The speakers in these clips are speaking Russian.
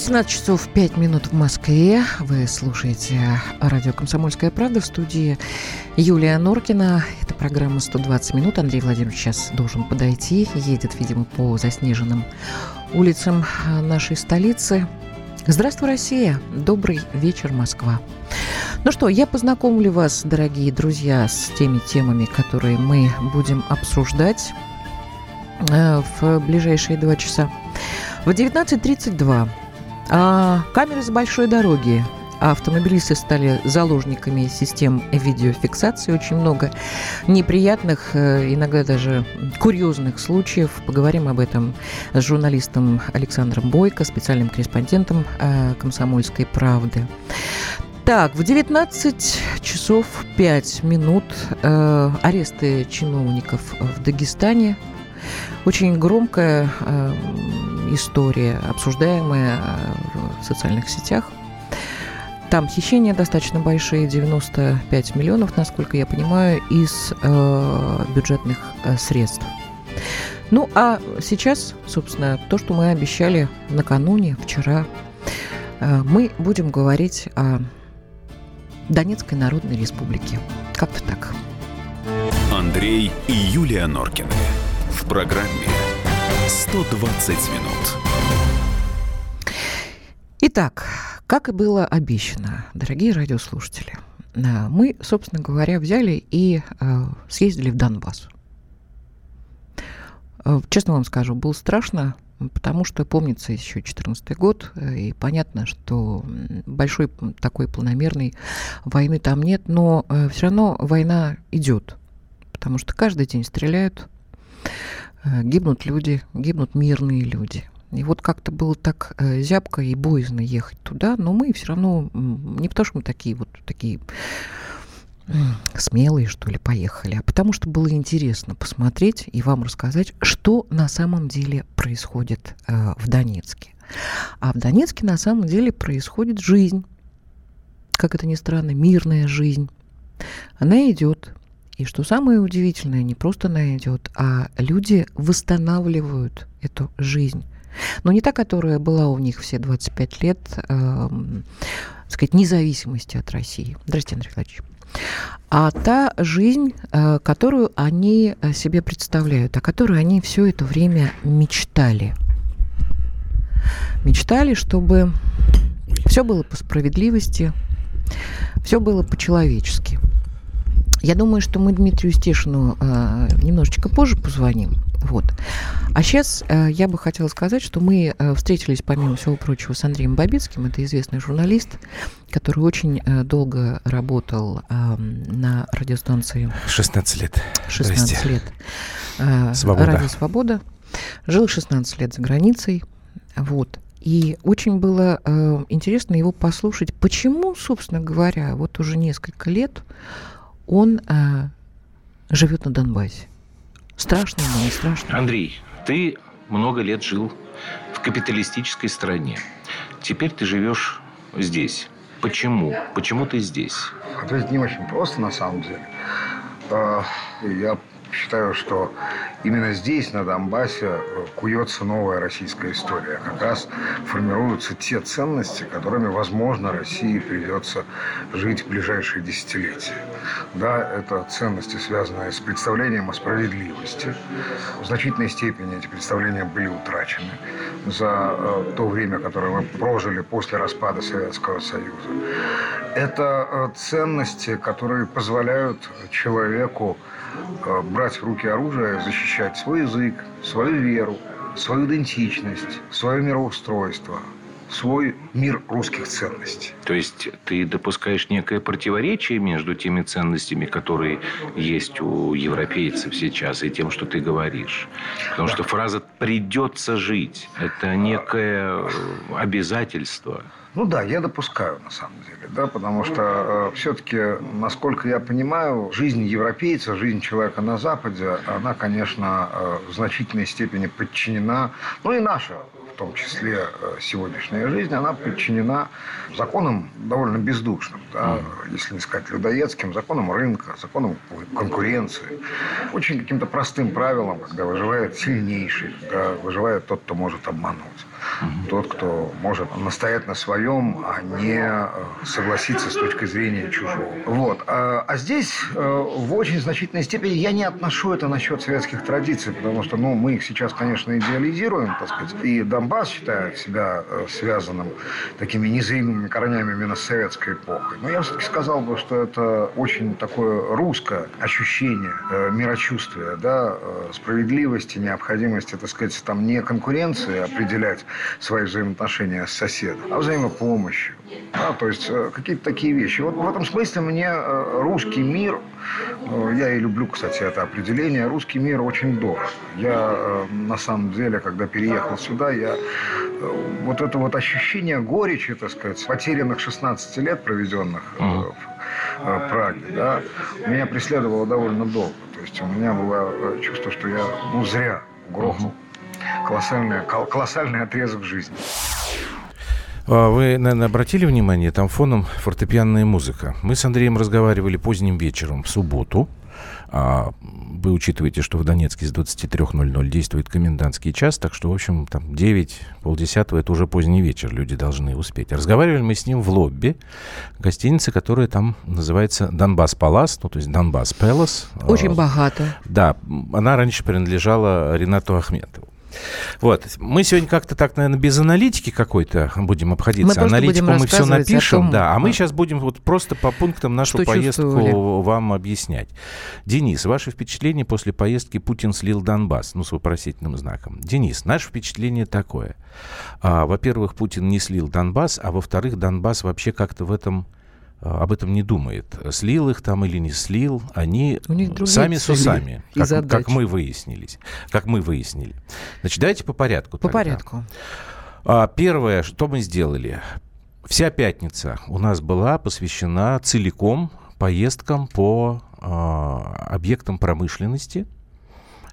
18 часов 5 минут в Москве. Вы слушаете радио «Комсомольская правда» в студии Юлия Норкина. Это программа «120 минут». Андрей Владимирович сейчас должен подойти. Едет, видимо, по заснеженным улицам нашей столицы. Здравствуй, Россия! Добрый вечер, Москва! Ну что, я познакомлю вас, дорогие друзья, с теми темами, которые мы будем обсуждать э, в ближайшие два часа. В 19.32 а, камеры с большой дороги. Автомобилисты стали заложниками систем видеофиксации. Очень много неприятных, э, иногда даже курьезных случаев. Поговорим об этом с журналистом Александром Бойко, специальным корреспондентом э, «Комсомольской правды». Так, в 19 часов 5 минут э, аресты чиновников в Дагестане. Очень громкая э, история, обсуждаемая э, в социальных сетях. Там хищения достаточно большие, 95 миллионов, насколько я понимаю, из э, бюджетных э, средств. Ну, а сейчас, собственно, то, что мы обещали накануне, вчера, э, мы будем говорить о Донецкой Народной Республике. Как-то так. Андрей и Юлия Норкины. В программе 120 минут. Итак, как и было обещано, дорогие радиослушатели, э, мы, собственно говоря, взяли и э, съездили в Донбасс. Э, честно вам скажу, было страшно, потому что помнится еще 2014 год, и понятно, что большой такой планомерной войны там нет, но все равно война идет, потому что каждый день стреляют, гибнут люди, гибнут мирные люди. И вот как-то было так э, зябко и боязно ехать туда, но мы все равно, не потому что мы такие вот такие смелые, что ли, поехали, а потому что было интересно посмотреть и вам рассказать, что на самом деле происходит э, в Донецке. А в Донецке на самом деле происходит жизнь, как это ни странно, мирная жизнь. Она идет, и что самое удивительное, не просто она идет, а люди восстанавливают эту жизнь. Но не та, которая была у них все 25 лет, э, сказать, независимости от России. Здравствуйте, Андрей Владимирович. А та жизнь, э, которую они себе представляют, о которой они все это время мечтали. Мечтали, чтобы все было по справедливости, все было по-человечески. Я думаю, что мы Дмитрию Стешину э, немножечко позже позвоним. Вот. А сейчас э, я бы хотела сказать, что мы э, встретились, помимо всего прочего, с Андреем Бабицким. Это известный журналист, который очень э, долго работал э, на радиостанции. 16 лет. 16 Здрасте. лет. Э, Свобода. Радио «Свобода». Жил 16 лет за границей. Вот. И очень было э, интересно его послушать, почему, собственно говоря, вот уже несколько лет он э, живет на Донбассе. Страшно ему, не страшно? Андрей, ты много лет жил в капиталистической стране. Теперь ты живешь здесь. Почему? Почему ты здесь? Ответить не очень просто, на самом деле. А, я считаю, что именно здесь, на Донбассе, куется новая российская история. Как раз формируются те ценности, которыми, возможно, России придется жить в ближайшие десятилетия. Да, это ценности, связанные с представлением о справедливости. В значительной степени эти представления были утрачены за э, то время, которое мы прожили после распада Советского Союза. Это э, ценности, которые позволяют человеку брать в руки оружие, защищать свой язык, свою веру, свою идентичность, свое мироустройство, свой мир русских ценностей. То есть ты допускаешь некое противоречие между теми ценностями, которые есть у европейцев сейчас, и тем, что ты говоришь? Потому да. что фраза «придется жить» – это некое обязательство. Ну да, я допускаю на самом деле, да, потому что э, все-таки, насколько я понимаю, жизнь европейца, жизнь человека на Западе, она, конечно, э, в значительной степени подчинена, ну и наша том числе э, сегодняшняя жизнь, она подчинена законам довольно бездушным, да, если не сказать людоедским, законам рынка, законам конкуренции, очень каким-то простым правилам, когда выживает сильнейший, когда выживает тот, кто может обмануть тот, кто может настоять на своем, а не э, согласиться с точки зрения чужого. Вот. А, а здесь э, в очень значительной степени я не отношу это насчет советских традиций, потому что ну, мы их сейчас, конечно, идеализируем, так сказать, и Донбасс считает себя э, связанным такими незримыми корнями именно с советской эпохой. Но я все-таки сказал бы, что это очень такое русское ощущение мирочувствия, да, справедливости, необходимости, так сказать, там не конкуренции определять свои взаимоотношения с соседом, а взаимопомощью. Да, то есть э, какие-то такие вещи. Вот в этом смысле мне э, русский мир, э, я и люблю, кстати, это определение, русский мир очень дорог. Я на самом деле, когда переехал сюда, я вот это вот ощущение горечи, так сказать, потерянных 16 лет, проведенных в Праге, да, меня преследовало довольно долго. То есть у меня было чувство, что я, ну, зря грохнул колоссальный, колоссальный отрезок жизни. А вы, наверное, обратили внимание, там фоном фортепианная музыка. Мы с Андреем разговаривали поздним вечером в субботу. А вы учитываете, что в Донецке с 23.00 действует комендантский час, так что, в общем, там 9, полдесятого, это уже поздний вечер, люди должны успеть. Разговаривали мы с ним в лобби гостиницы, которая там называется Донбасс Палас, ну, то есть Донбасс Пелос. Очень а, богато. Да, она раньше принадлежала Ренату Ахметову. Вот. Мы сегодня как-то так, наверное, без аналитики какой-то будем обходиться. Мы Аналитику мы все напишем, том, да. А мы сейчас будем вот просто по пунктам нашу поездку чувствовали? вам объяснять. Денис, ваши впечатления после поездки Путин слил Донбасс? Ну, с вопросительным знаком. Денис, наше впечатление такое. А, во-первых, Путин не слил Донбасс, а во-вторых, Донбасс вообще как-то в этом об этом не думает. Слил их там или не слил, они сами с усами, как, как мы выяснились, как мы выяснили. Значит, давайте по порядку. По тогда. порядку. А, первое, что мы сделали. Вся пятница у нас была посвящена целиком поездкам по а, объектам промышленности,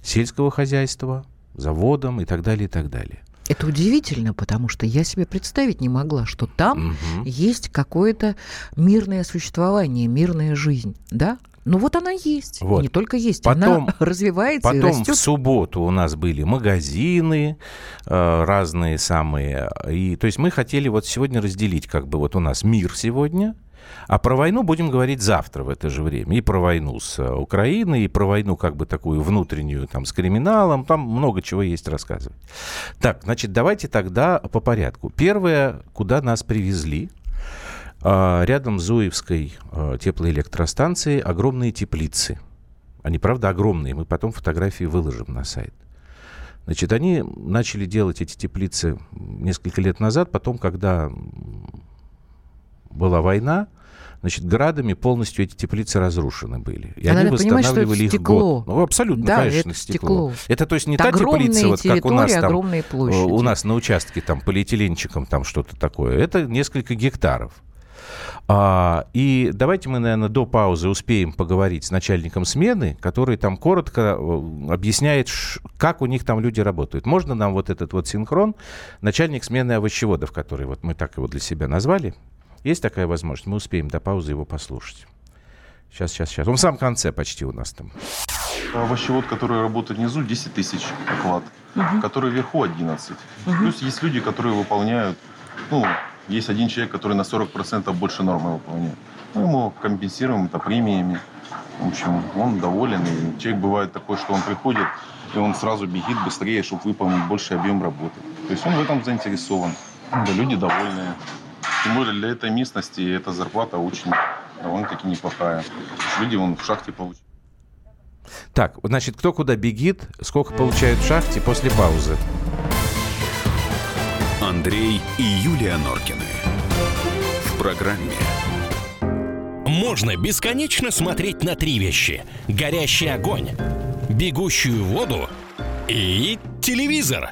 сельского хозяйства, заводам и так далее, и так далее. Это удивительно, потому что я себе представить не могла, что там угу. есть какое-то мирное существование, мирная жизнь, да? Ну вот она есть. Вот. И не только есть, потом, она развивается потом и растет. в субботу у нас были магазины э, разные самые. И, то есть мы хотели вот сегодня разделить, как бы вот у нас мир сегодня, а про войну будем говорить завтра в это же время. И про войну с э, Украиной, и про войну как бы такую внутреннюю там с криминалом. Там много чего есть рассказывать. Так, значит, давайте тогда по порядку. Первое, куда нас привезли, а, рядом с Зуевской э, теплоэлектростанцией огромные теплицы. Они, правда, огромные. Мы потом фотографии выложим на сайт. Значит, они начали делать эти теплицы несколько лет назад, потом, когда была война, значит, градами полностью эти теплицы разрушены были. И а они восстанавливали их стекло. год. Ну, абсолютно, да, конечно, это стекло. стекло. Это то есть не это та теплица, вот как у нас там, у нас на участке там полиэтиленчиком там что-то такое. Это несколько гектаров. А, и давайте мы, наверное, до паузы успеем поговорить с начальником смены, который там коротко э, объясняет, как у них там люди работают. Можно нам вот этот вот синхрон? Начальник смены овощеводов, который вот мы так его для себя назвали, есть такая возможность? Мы успеем до паузы его послушать. Сейчас, сейчас, сейчас. Он в самом конце почти у нас там. Овощевод, который работает внизу, 10 тысяч оклад, угу. который вверху 11. Угу. Плюс есть люди, которые выполняют, ну, есть один человек, который на 40% больше нормы выполняет. Мы ему компенсируем это премиями. В общем, он доволен. И человек бывает такой, что он приходит, и он сразу бегит быстрее, чтобы выполнить больший объем работы. То есть он в этом заинтересован. Да, люди довольные. Тем более для этой местности эта зарплата очень довольно-таки неплохая. Люди вон в шахте получают. Так, значит, кто куда бегит, сколько получают в шахте после паузы. Андрей и Юлия Норкины. В программе Можно бесконечно смотреть на три вещи. Горящий огонь, бегущую воду и телевизор.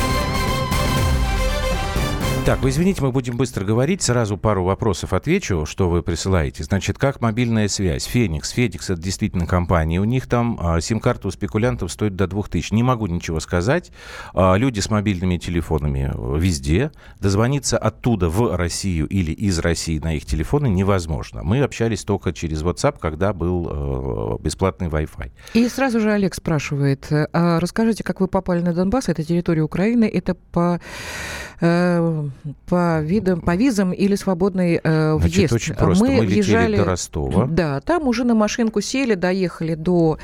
Так, вы извините, мы будем быстро говорить. Сразу пару вопросов отвечу, что вы присылаете. Значит, как мобильная связь? Феникс. Феникс – это действительно компания. У них там а, сим-карта у спекулянтов стоит до 2000. Не могу ничего сказать. А, люди с мобильными телефонами везде. Дозвониться оттуда в Россию или из России на их телефоны невозможно. Мы общались только через WhatsApp, когда был э, бесплатный Wi-Fi. И сразу же Олег спрашивает, а расскажите, как вы попали на Донбасс, это территория Украины, это по, э, по, видам, по визам или свободный э, въезд? Значит, очень просто. Мы, Мы въезжали, до Ростова. Да, там уже на машинку сели, доехали до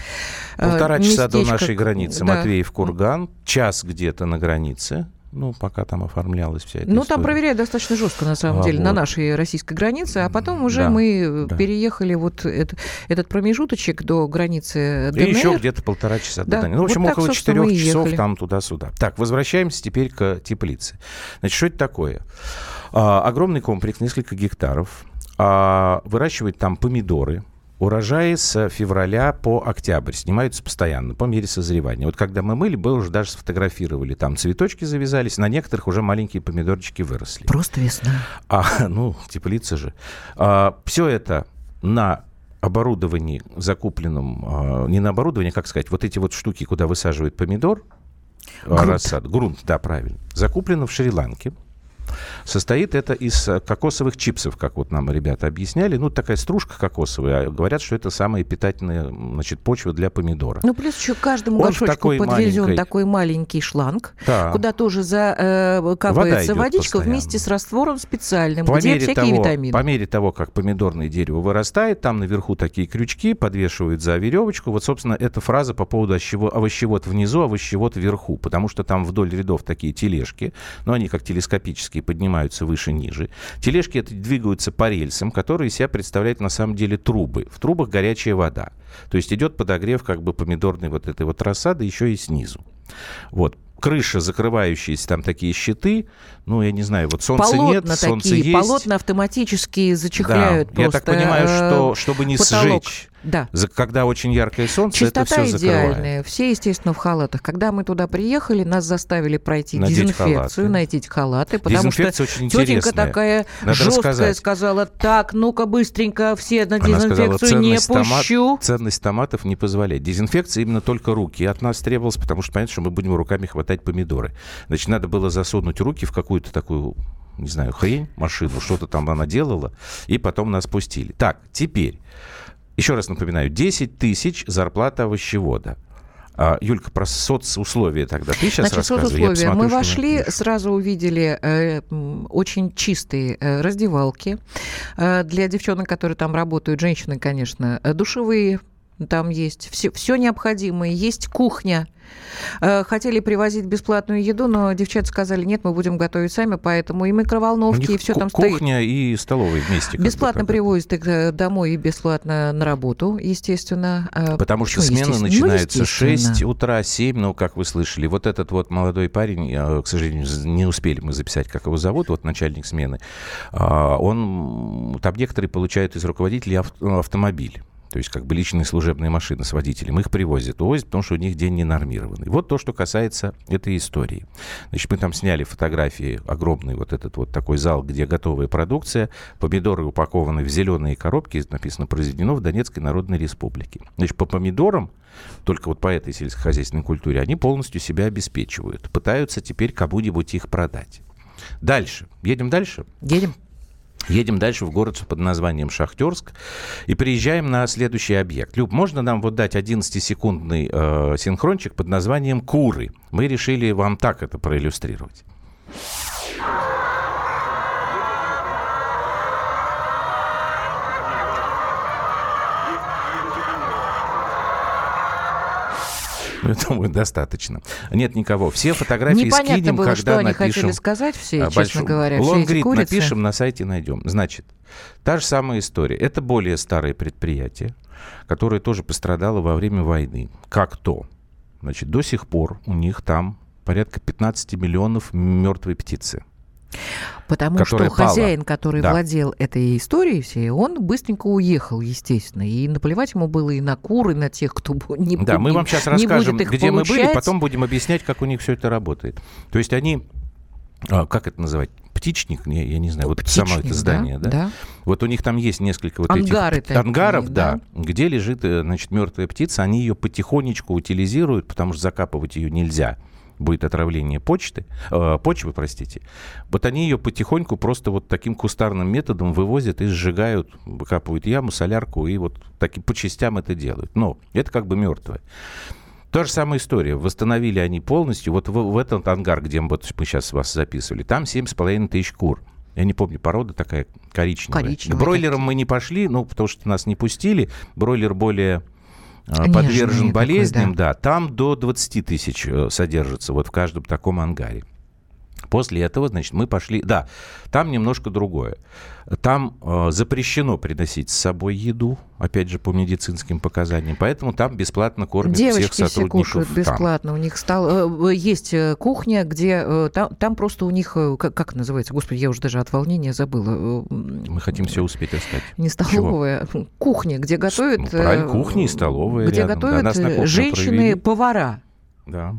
э, Полтора часа до местечка- нашей границы. да. Матвеев-Курган. Час где-то на границе. Ну, пока там оформлялась вся эта Ну, там история. проверяют достаточно жестко, на самом А, деле, на вот. нашей российской границе, а потом уже Да, мы да. переехали вот это- этот промежуточек до границы И ДНР. еще где-то полтора часа до Да, Донецка. Ну, в общем, вот так, около четырех и часов ехали. там туда-сюда. Так, возвращаемся теперь к теплице. Значит, что это такое? А, огромный комплекс, несколько гектаров. А, выращивают там помидоры. Урожаи с февраля по октябрь снимаются постоянно, по мере созревания. Вот когда мы мыли, мы уже даже сфотографировали. Там цветочки завязались, на некоторых уже маленькие помидорчики выросли. Просто весна. А, ну, теплица же. все это на оборудовании, закупленном, а, не на оборудовании, как сказать, вот эти вот штуки, куда высаживают помидор, а, Грунт. рассаду, грунт, да, правильно, закуплено в Шри-Ланке. Состоит это из э, кокосовых чипсов, как вот нам ребята объясняли. Ну, такая стружка кокосовая. а Говорят, что это самая питательная значит, почва для помидора. Ну, плюс еще каждому Он горшочку такой подвезен маленькой- такой маленький шланг, Да. куда тоже закапывается Вода идет водичка постоянно. вместе с раствором специальным, По где мере, всякие того, витамины. по мере того, как помидорное дерево вырастает, там наверху такие крючки подвешивают за веревочку. Вот, собственно, эта фраза по поводу овощево- овощевод внизу, овощевод вверху. Потому что там вдоль рядов такие тележки, но они как телескопические поднимаются выше-ниже. Тележки эти двигаются по рельсам, которые из себя представляют на самом деле трубы. В трубах горячая вода. То есть идет подогрев как бы помидорной вот этой вот рассады еще и снизу. Вот. Крыша, закрывающиеся там такие щиты, ну, я не знаю, вот солнца полотна нет, солнце такие, есть. полотна автоматически зачехляют Да, Я просто. так понимаю, э, что чтобы не потолок. сжечь, Да. за- когда очень яркое солнце, это Чистота все закрывает. идеальная. Все, естественно, в халатах. Когда мы туда приехали, нас заставили пройти Надеть дезинфекцию, халаты. надеть халаты, потому что очень тетенька интересная. такая Надо жесткая рассказать. сказала, так, ну-ка быстренько все на Она сказала, не ценность, томат- пущу. ценность томатов не позволяет. Дезинфекция именно только руки от нас требовалась, потому что понятно, что мы будем руками хватать помидоры. Значит, надо было засунуть руки в какую-то такую не знаю, хрень, машину, что-то там она делала, и потом нас пустили. Так, теперь, еще раз напоминаю, 10 тысяч зарплата овощевода. А, Юлька, про соцусловия тогда ты сейчас Значит, рассказывай. Соцусловия. посмотрю, Мы вошли, напишешь. сразу увидели э, очень чистые э, раздевалки э, для девчонок, которые там работают, женщины, конечно, э, душевые там есть, все, все необходимое, есть кухня. Э, Хотели привозить бесплатную еду, но девчата сказали, нет, мы будем готовить сами, поэтому и микроволновки, и все там стоит. кухня и столовая вместе. Бесплатно как бы. привозят их э, домой и бесплатно на работу, естественно. Э, Потому что почему смена естественно? Ну, начинается в 6 естественно. утра, 7, ну, как вы слышали. Вот этот вот молодой парень, э, к сожалению, не успели мы записать, как его зовут, вот начальник смены, а, он, там некоторые получают из руководителей ав- ну, автомобиль. То есть как бы личные служебные машины с водителем. Их привозят, увозят, потому что у них день не нормированный. Вот то, что касается этой истории. Значит, мы там сняли фотографии, огромный вот этот вот такой зал, где готовая продукция. Помидоры упакованы в зеленые коробки, написано, произведено в Донецкой Народной Республике. Значит, по помидорам, только вот по этой сельскохозяйственной культуре, они полностью себя обеспечивают. Пытаются теперь кому-нибудь их продать. Дальше. Едем дальше. Едем. Едем дальше в город под названием Шахтерск и приезжаем на следующий объект. Люб, можно нам вот дать 11-секундный э, синхрончик под названием «Куры»? Мы решили вам так это проиллюстрировать. Я думаю, достаточно. Нет никого. Все фотографии Непонятно скинем, было, когда что они напишем. хотели сказать все, а, честно большой- говоря. Лонгрид напишем, на сайте найдем. Значит, та же самая история. Это более старое предприятие, которое тоже пострадало во время войны. Как то? Значит, до сих пор у них там порядка 15 миллионов мертвой птицы. Потому что пала. хозяин, который Да. владел этой историей всей, он быстренько уехал, естественно. И наплевать ему было и на кур, и на тех, кто не Да, бу- мы вам сейчас расскажем, будет где мы были, получать. потом будем объяснять, как у них все это работает. То есть они, а, как это называть, птичник, я, я не знаю, вот само Птичник, это здание, да? да? Вот у них там есть несколько вот Ангары этих такие, ангаров, да? да, где лежит, э, значит, мертвая птица, они ее потихонечку утилизируют, потому что закапывать ее нельзя. Будет отравление почты, э, почвы, простите. Вот они ее потихоньку просто вот таким кустарным методом вывозят и сжигают, выкапывают яму, солярку и вот таки по частям это делают. Но это как бы мертвое. Та же самая история. Восстановили они полностью. Вот в, в этот ангар, где мы, вот мы сейчас вас записывали, там 7,5 тысяч кур. Я не помню, порода такая коричневая. Коричневые К бройлерам такие. мы не пошли, ну, потому что нас не пустили. Бройлер более а, подвержен такой, болезням, да. да. Там до 20 тысяч э, содержится вот в каждом таком ангаре. После этого, значит, мы пошли... Да, там немножко другое. Там э, запрещено приносить с собой еду, опять же, по медицинским показаниям. Поэтому там бесплатно кормят Девочки всех все сотрудников. кушают там. бесплатно. У них стал, э, есть э, кухня, где э, там, там просто у них, э, как, как называется, господи, я уже даже от волнения забыла. э, Мы хотим все успеть рассказать. Не столовая, кухня, где готовят... Ну, правильно, э, кухня и столовая Где рядом. Да, готовят э, провели. женщины-повара. Да.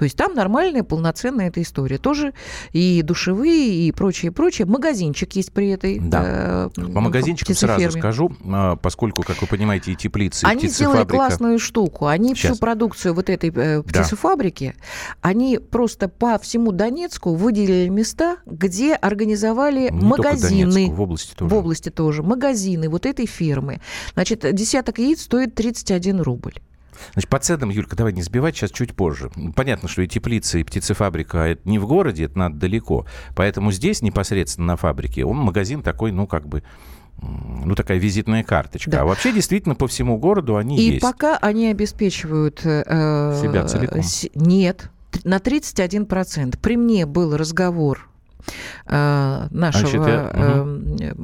То есть там нормальная, полноценная эта история. Тоже и душевые, и прочее, прочее. Магазинчик есть при этой. Да. э, По магазинчикам сразу скажу, а, поскольку, как вы понимаете, и теплицы, и Они сделали классную штуку. Они Щас. всю продукцию вот этой э, птицефабрики, они просто по всему Донецку выделили места, где организовали Не магазины. Донецку, в области тоже. В области тоже. Магазины вот этой фирмы. Значит, десяток яиц стоит 31 рубль. Значит, по ценам, Юлька, давай не сбивать, сейчас чуть позже. Понятно, что и теплица, и птицефабрика это не в городе, это надо далеко. Поэтому здесь непосредственно на фабрике он магазин такой, ну, как бы, ну, такая визитная карточка. Да. А вообще, действительно, по всему городу они И есть. пока они обеспечивают... э, Себя целиком? с- Нет, на 31%. При мне был разговор нашего Значит, я- э,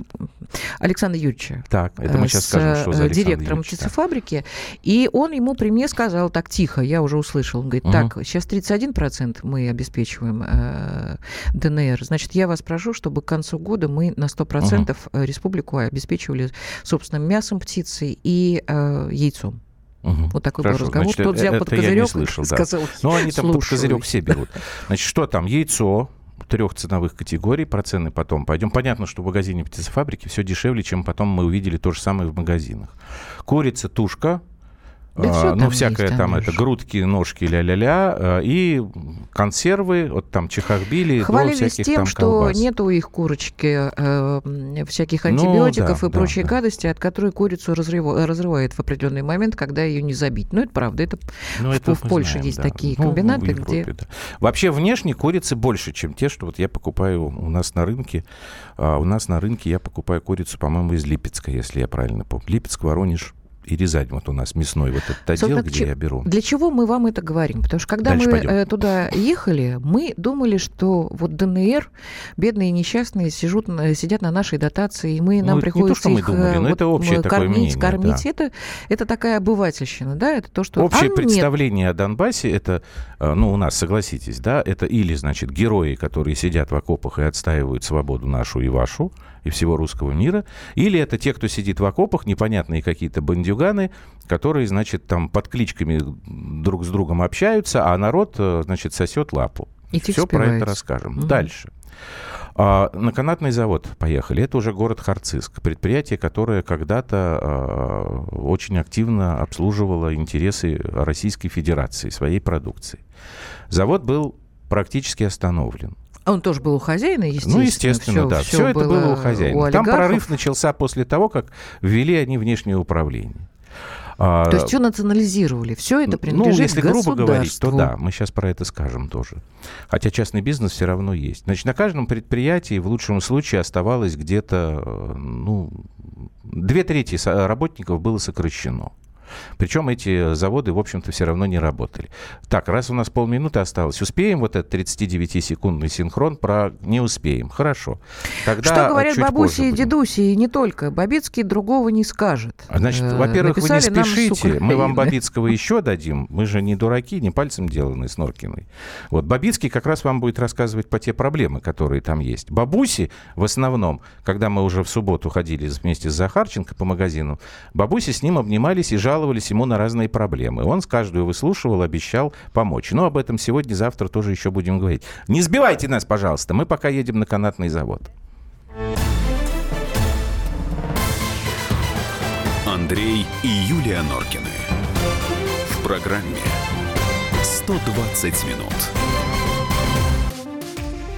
Александра Юрьевича. Так, это мы э, сейчас с, скажем, что за э, директором Юрьевич, да. птицефабрики, и он ему при мне сказал так тихо, я уже услышал, он говорит, Мгм. так, сейчас 31% мы обеспечиваем э, ДНР, значит, я вас прошу, чтобы к концу года мы на 100% э, республику обеспечивали собственным мясом птицы и э, яйцом. Мгм. Вот такой Хорошо, был разговор. значит, Тот взял это под я не козырек, слышал, да. сказал, Ну, они там под «Слушаюсь». козырек все берут. Значит, что там? Яйцо трех ценовых категорий, про цены потом пойдем. Понятно, что в магазине птицефабрики все дешевле, чем потом мы увидели то же самое в магазинах. Курица, тушка, Да а, ну, там всякое есть, там, это грудки, ножки, ля-ля-ля, а, и консервы, вот там чехахбили, до Хвалились всяких тем, там что колбас. нет у их курочки э, всяких Ну, антибиотиков да, и да, прочей да. гадости, от которой курицу разрыва- разрывает в определенный момент, когда ее не забить. Ну, это правда. Это Ну, в- это в мы Польше знаем, есть да. такие Ну, комбинаты, в Европе, где- да. Вообще внешне курицы больше, чем те, что вот я покупаю у нас на рынке. А, у нас на рынке я покупаю курицу, по-моему, из Липецка, если я правильно помню. Липецк, Воронеж и Рязань. Вот у нас мясной вот этот отдел, Собственно, где я беру. Для чего мы вам это говорим? Потому что когда Дальше мы пойдем. э, туда ехали, мы думали, что вот ДНР, бедные и несчастные, сижут, на- сидят на нашей дотации, и мы, Ну, нам это не то, приходится что мы их думали, э, но вот, это общее м, такое кормить, мнение, кормить. да. Это, это такая обывательщина, да? Это то, что... Общее а нет, представление о Донбассе, это, э, ну, у нас, согласитесь, да, это или, значит, герои, которые сидят в окопах и отстаивают свободу нашу и вашу, и всего русского мира, или это те, кто сидит в окопах, непонятные какие-то бандюганы, которые, значит, там под кличками друг с другом общаются, а народ, э, значит, сосет лапу. И Все про это расскажем. Мгм. Дальше. А, на канатный завод поехали. Это уже город Харциск. Предприятие, которое когда-то а, очень активно обслуживало интересы Российской Федерации, своей продукции. Завод был практически остановлен. Он тоже был у хозяина, естественно. Ну, естественно, всё- да. всё Все это было у хозяина. у Там прорыв начался после того, как ввели они внешнее управление. А, То есть все национализировали, все это ну, принадлежит если грубо говорить, то да, мы сейчас про это скажем тоже. Хотя частный бизнес все равно есть. Значит, на каждом предприятии в лучшем случае оставалось где-то, э, ну, две трети работников было сокращено. Причем эти заводы, в общем-то, все равно не работали. Так, раз у нас полминуты осталось, успеем вот этот 39-секундный синхрон про... Не успеем. Хорошо. Тогда Что говорят бабуси и дедуси, и не только. Бабицкий другого не скажет. Значит, Э, во-первых, вы не спешите. Мы вам. Бабицкого еще дадим. Мы же не дураки, не пальцем деланы с Норкиной. Вот Бабицкий как раз вам будет рассказывать по те проблемы, которые там есть. Бабуси в основном, когда мы уже в субботу ходили вместе с Захарченко по магазину, бабуси с ним обнимались и жаловались ему на разные проблемы. Он с каждую выслушивал, обещал помочь. Но об этом сегодня, завтра тоже еще будем говорить. Не сбивайте нас, пожалуйста. Мы пока едем на канатный завод. Андрей и Юлия Норкины. В программе 120 минут.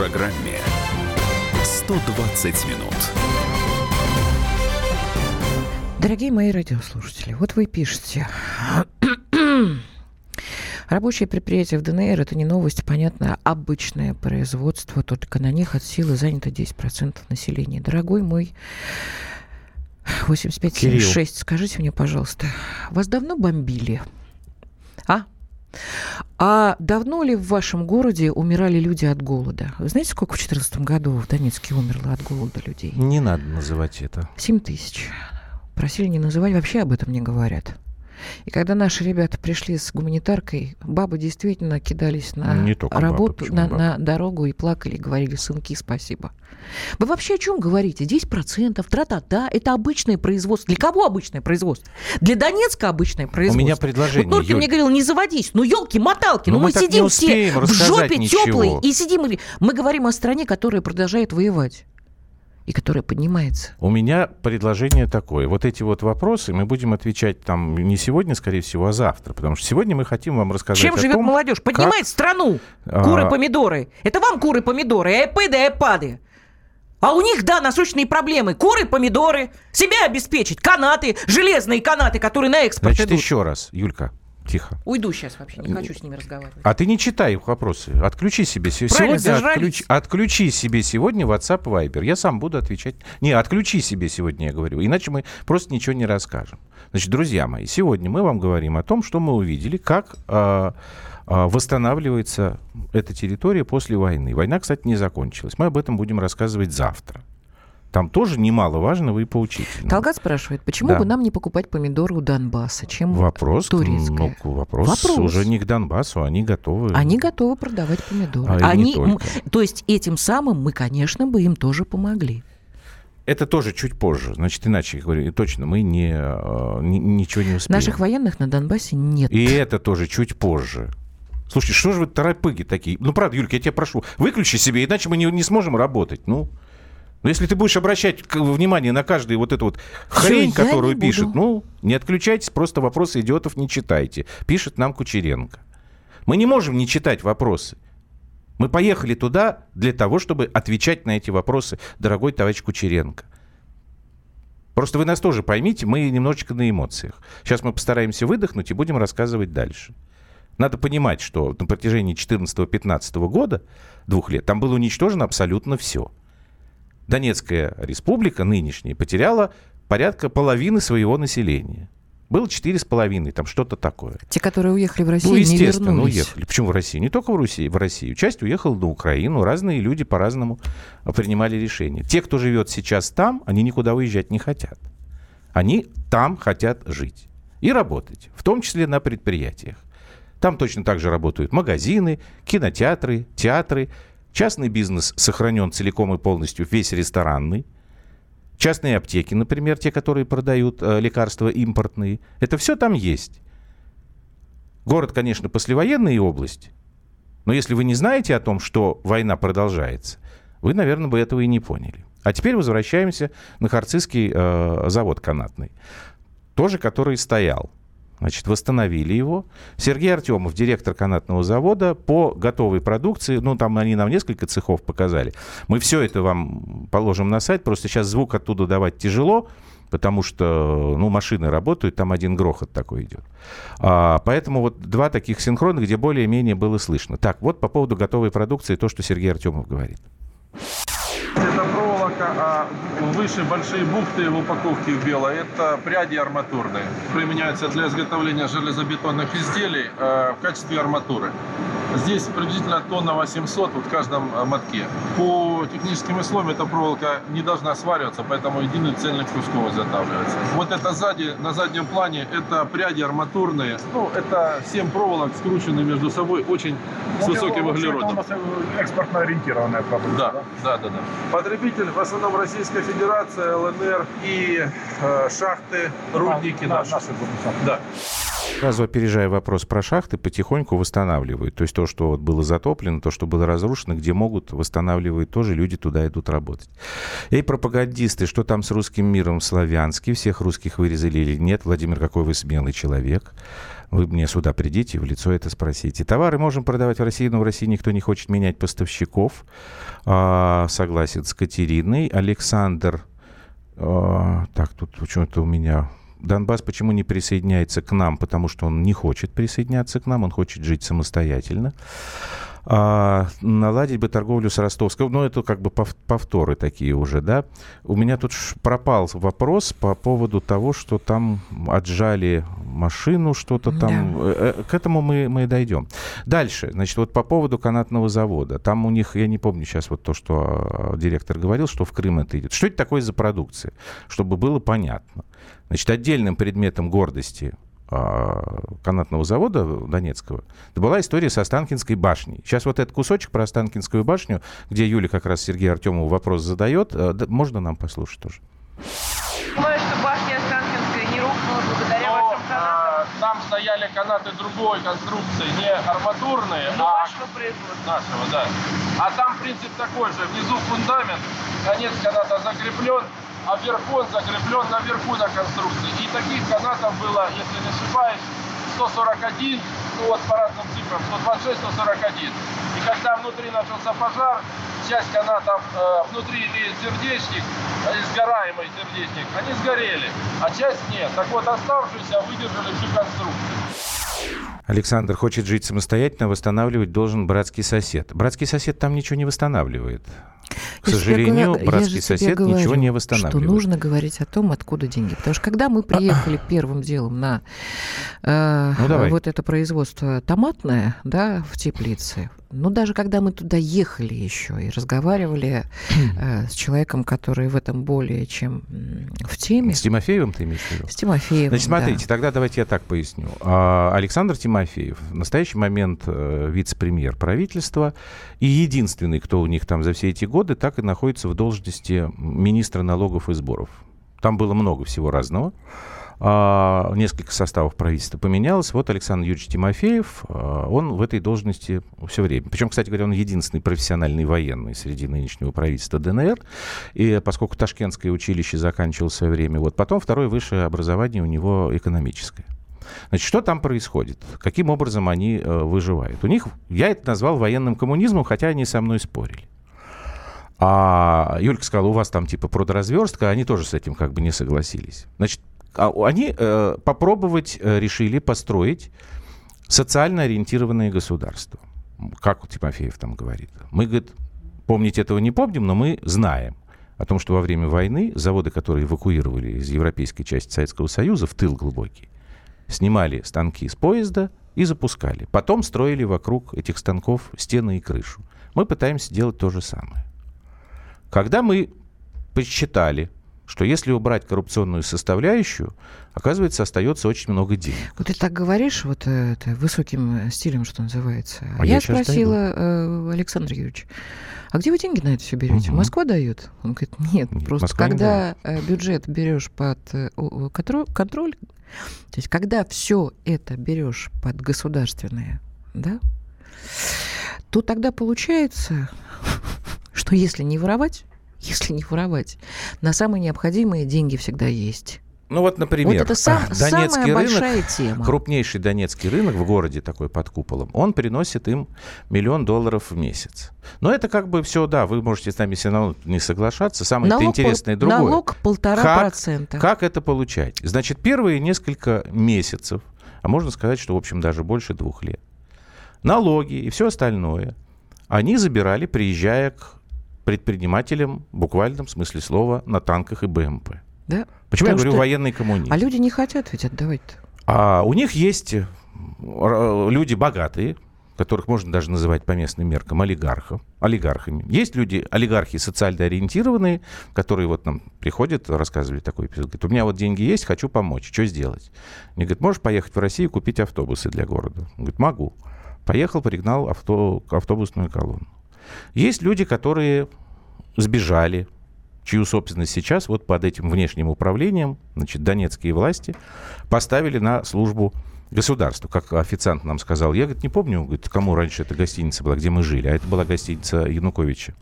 Программе 120 минут. Дорогие мои радиослушатели, вот вы пишете. Рабочие предприятия в ДНР – это не новость, понятно, обычное производство, только на них от силы занято 10% населения. Дорогой мой 8576, скажите мне, пожалуйста, вас давно бомбили? А? А давно ли в вашем городе умирали люди от голода? Вы знаете, сколько в 2014 году в Донецке умерло от голода людей? Не надо называть это. 7 тысяч. Просили не называть, вообще об этом не говорят. И когда наши ребята пришли с гуманитаркой, бабы действительно кидались на Не бабы, работу, почему на, бабы? на дорогу и плакали, и говорили, сынки, спасибо. Вы вообще о чем говорите? 10%, тра-та-та, это обычное производство. Для кого обычное производство? Для Донецка обычное У производство. меня предложение, Вот Норкин Юль. мне говорил, не заводись. Ну, елки-моталки, Ну, ну, мы мы, сидим все в жопе теплой и сидим. Мы говорим о стране, которая продолжает воевать и которая поднимается. У меня предложение такое. Вот эти вот вопросы мы будем отвечать там не сегодня, скорее всего, а завтра. Потому что сегодня мы хотим вам рассказать Чем живет том, молодежь? Поднимает страну. А. Куры-помидоры. Это вам куры-помидоры, айпэды, айпады. А у них, да, насущные проблемы. Куры, помидоры, себя обеспечить, канаты, железные канаты, которые на экспорт Значит, идут. еще раз, Юлька, тихо. Уйду сейчас вообще, не хочу с ними разговаривать. А ты не читай их вопросы. Отключи себе се- Правильно, сегодня. зажрались. Отключи, себе сегодня WhatsApp Viber. Я сам буду отвечать. Не, отключи себе сегодня, я говорю. Иначе мы просто ничего не расскажем. Значит, друзья мои, сегодня мы вам говорим о том, что мы увидели, как а, а, восстанавливается эта территория после войны. Война, кстати, не закончилась. Мы об этом будем рассказывать завтра. Там тоже немаловажного и поучительного. Талгат спрашивает, почему Да. бы нам не покупать помидоры у Донбасса, чем Вопрос, турецкая? ну, вопрос, Вопрос. уже не к Донбассу, они готовы. Они готовы продавать помидоры. А не Они, м, только. то есть этим самым мы, конечно, бы им тоже помогли. Это тоже чуть позже. Значит, иначе говорю, точно мы не, э, ни- ничего не успеем. Наших военных на Донбассе нет. И это тоже чуть позже. Слушайте, что же вы торопыги такие? Ну, правда, Юлька, я тебя прошу, выключи себе, иначе мы не, не сможем работать. Ну, но если ты будешь обращать внимание на каждую вот эту вот хрень, я которую пишет, буду. ну, не отключайтесь, просто вопросы идиотов не читайте. Пишет нам Кучеренко. Мы не можем не читать вопросы. Мы поехали туда для того, чтобы отвечать на эти вопросы, дорогой товарищ Кучеренко. Просто вы нас тоже поймите, мы немножечко на эмоциях. Сейчас мы постараемся выдохнуть и будем рассказывать дальше. Надо понимать, что на протяжении 14-15 года, двух лет, там было уничтожено абсолютно все. Донецкая республика нынешняя потеряла порядка половины своего населения. Было четыре с половиной, там что-то такое. Те, которые уехали в Россию, Ну, не естественно, вернулись. уехали. Почему в Россию? Не только в Россию, в Россию. Часть уехала на Украину. Разные люди по-разному принимали решения. Те, кто живет сейчас там, они никуда уезжать не хотят. Они там хотят жить и работать, в том числе на предприятиях. Там точно так же работают магазины, кинотеатры, театры. Частный бизнес сохранен целиком и полностью, весь ресторанный. Частные аптеки, например, те, которые продают э, лекарства импортные. Это все там есть. Город, конечно, послевоенная область. Но если вы не знаете о том, что война продолжается, вы, наверное, бы этого и не поняли. А теперь возвращаемся на Харцизский э, завод канатный. Тоже, который стоял. Значит, восстановили его. Сергей Артемов, директор канатного завода, по готовой продукции, ну, там они нам несколько цехов показали. Мы все это вам положим на сайт, просто сейчас звук оттуда давать тяжело, потому что, ну, машины работают, там один грохот такой идет. А, поэтому вот два таких синхрона, где более-менее было слышно. Так, вот по поводу готовой продукции то, что Сергей Артемов говорит. Проволока, а выше большие бухты в упаковке в белой – это пряди арматурные. Применяются для изготовления железобетонных изделий э, в качестве арматуры. Здесь приблизительно тонна 800 вот в каждом э, мотке. По техническим условиям эта проволока не должна свариваться, поэтому единый цельный куском изготавливается. Вот это сзади, на заднем плане, это пряди арматурные. Ну, это 7 проволок, скрученные между собой, очень с высоким углеродом. Экспортно ориентированная продукция. Да, да, да, да. Потребитель в основном Российская Федерация, ЛНР и э, шахты, рудники Да, наши. наши будут. Да. Сразу опережая вопрос про шахты, потихоньку восстанавливают. То есть то, что вот было затоплено, то, что было разрушено, где могут, восстанавливают тоже, люди туда идут работать. Эй, пропагандисты, что там с русским миром в Славянске? Всех русских вырезали или нет? Владимир, какой вы смелый человек. Вы мне сюда придите, в лицо это спросите. Товары можем продавать в России, но в России никто не хочет менять поставщиков. А, согласен с Катериной. Александр, а, так, тут почему-то у меня Донбасс почему не присоединяется к нам? Потому что он не хочет присоединяться к нам, он хочет жить самостоятельно. А, наладить бы торговлю с Ростовской. Ну, это как бы пов- повторы такие уже, да. У меня тут пропал вопрос по поводу того, что там отжали машину, что-то там. Да. Э, э, К этому мы, мы дойдем. Дальше, значит, вот по поводу канатного завода. Там у них, я не помню сейчас вот то, что э, директор говорил, что в Крым это идет. Что это такое за продукция? Чтобы было понятно. Значит, отдельным предметом гордости а, канатного завода Донецкого, это была история со Останкинской башней. Сейчас вот этот кусочек про Останкинскую башню, где Юля как раз Сергею Артемову вопрос задает, э, да, можно нам послушать тоже? Понимаю, что башня Останкинская не рухнула благодаря Но, вашим канатам. а, там стояли канаты другой конструкции, не арматурные, Но а вашего производства. нашего, да. А там принцип такой же. Внизу фундамент, конец каната закреплен, а вверху он закреплен наверху на конструкции. И таких канатов было, если не ошибаюсь, 141, ну вот по разным цифрам, 126, 141. И когда внутри начался пожар, часть канатов э, внутри имеет сердечник, э, сгораемый сердечник, они сгорели, а часть нет. Так вот, оставшиеся выдержали всю конструкцию. Александр хочет жить самостоятельно, восстанавливать должен братский сосед. Братский сосед там ничего не восстанавливает. К Я сожалению, говорю- братский сосед говорю, ничего не Что восстанавливает. нужно говорить о том, откуда деньги. Потому что когда мы приехали первым делом на э, Ну, давай. вот это производство томатное, да, в теплице, ну, даже когда мы туда ехали еще и разговаривали э, с человеком, который в этом более чем в теме, С Тимофеевым ты имеешь в виду? с Тимофеевым, Значит, да. смотрите, тогда давайте я так поясню. А, Александр Тимофеев в настоящий момент э, вице-премьер правительства и единственный, кто у них там за все эти годы так и находится в должности министра налогов и сборов. Там было много всего разного. А, несколько составов правительства поменялось. Вот Александр Юрьевич Тимофеев, а, он в этой должности все время. Причем, кстати говоря, он единственный профессиональный военный среди нынешнего правительства ДНР. И поскольку Ташкентское училище заканчивал в свое время, вот потом второе высшее образование у него экономическое. Значит, что там происходит? Каким образом они э, выживают? У них, я это назвал военным коммунизмом, хотя они со мной спорили. А Юлька сказала, у вас там типа продразверстка, они тоже с этим как бы не согласились. Значит, они э, попробовать э, решили построить социально ориентированное государство. Как Тимофеев там говорит. Мы, говорит, помнить этого не помним, но мы знаем о том, что во время войны заводы, которые эвакуировали из европейской части Советского Союза в тыл глубокий, снимали станки с поезда и запускали. Потом строили вокруг этих станков стены и крышу. Мы пытаемся делать то же самое. Когда мы посчитали, что если убрать коррупционную составляющую, оказывается, остается очень много денег. Вот ты так говоришь, вот э, это, высоким стилем, что называется. А я я щас спросила э, Александра Юрьевича, а где вы деньги на это все берете? Мгм. Москва дает? Он говорит, нет, просто Москва не когда э, бюджет берешь под э, контроль, то есть когда все это берешь под государственное, да, то тогда получается, что если не воровать, если не воровать, на самые необходимые деньги всегда есть. Ну вот, например, вот это сам- самая Донецкий большая рынок, тема. крупнейший донецкий рынок в городе такой под куполом, он приносит им миллион долларов в месяц. Но это как бы все, да, вы можете с нами все равно не соглашаться. Самое Налог пол- интересное другое. налог полтора Как- процента. Как это получать? Значит, первые несколько месяцев, а можно сказать, что, в общем, даже больше двух лет, налоги и все остальное они забирали, приезжая к предпринимателям, в буквальном смысле слова, на танках и БМП. Да? Почему я Потому говорю что- военный коммунизм? А люди не хотят ведь отдавать-то. А у них есть люди богатые, которых можно даже называть по местным меркам олигархов, олигархами. Есть люди, олигархи социально ориентированные, которые вот нам приходят, рассказывали такой эпизод. Говорят, у меня вот деньги есть, хочу помочь. Что сделать? Они говорят, можешь поехать в Россию купить автобусы для города? Он говорит, могу. Поехал, пригнал авто, автобусную колонну. Есть люди, которые сбежали, чью собственность сейчас вот под этим внешним управлением, значит, донецкие власти поставили на службу государству, как официант нам сказал. Я, говорит, не помню, говорит, кому раньше эта гостиница была, где мы жили, а это была гостиница Януковича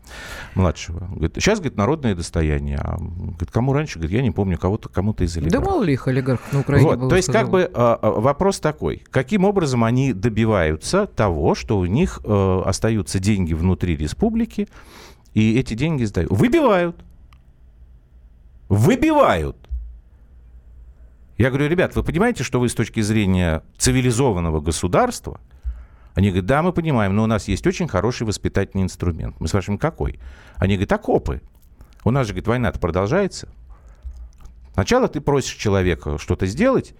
младшего. Говорит, сейчас, говорит, народное достояние. А, говорит, кому раньше? Говорит, я не помню, кого-то, кому-то из Да олигархов. мало ли их олигархов на Украине Вот, было, то есть, как сказал. бы а, а, вопрос такой: каким образом они добиваются того, что у них э, остаются деньги внутри республики, и эти деньги сдают? Выбивают. Выбивают. Я говорю, ребят, вы понимаете, что вы с точки зрения цивилизованного государства, они говорят, да, мы понимаем, но у нас есть очень хороший воспитательный инструмент. Мы спрашиваем, какой? Они говорят, окопы. У нас же, говорит, война-то продолжается. Сначала ты просишь человека что-то сделать,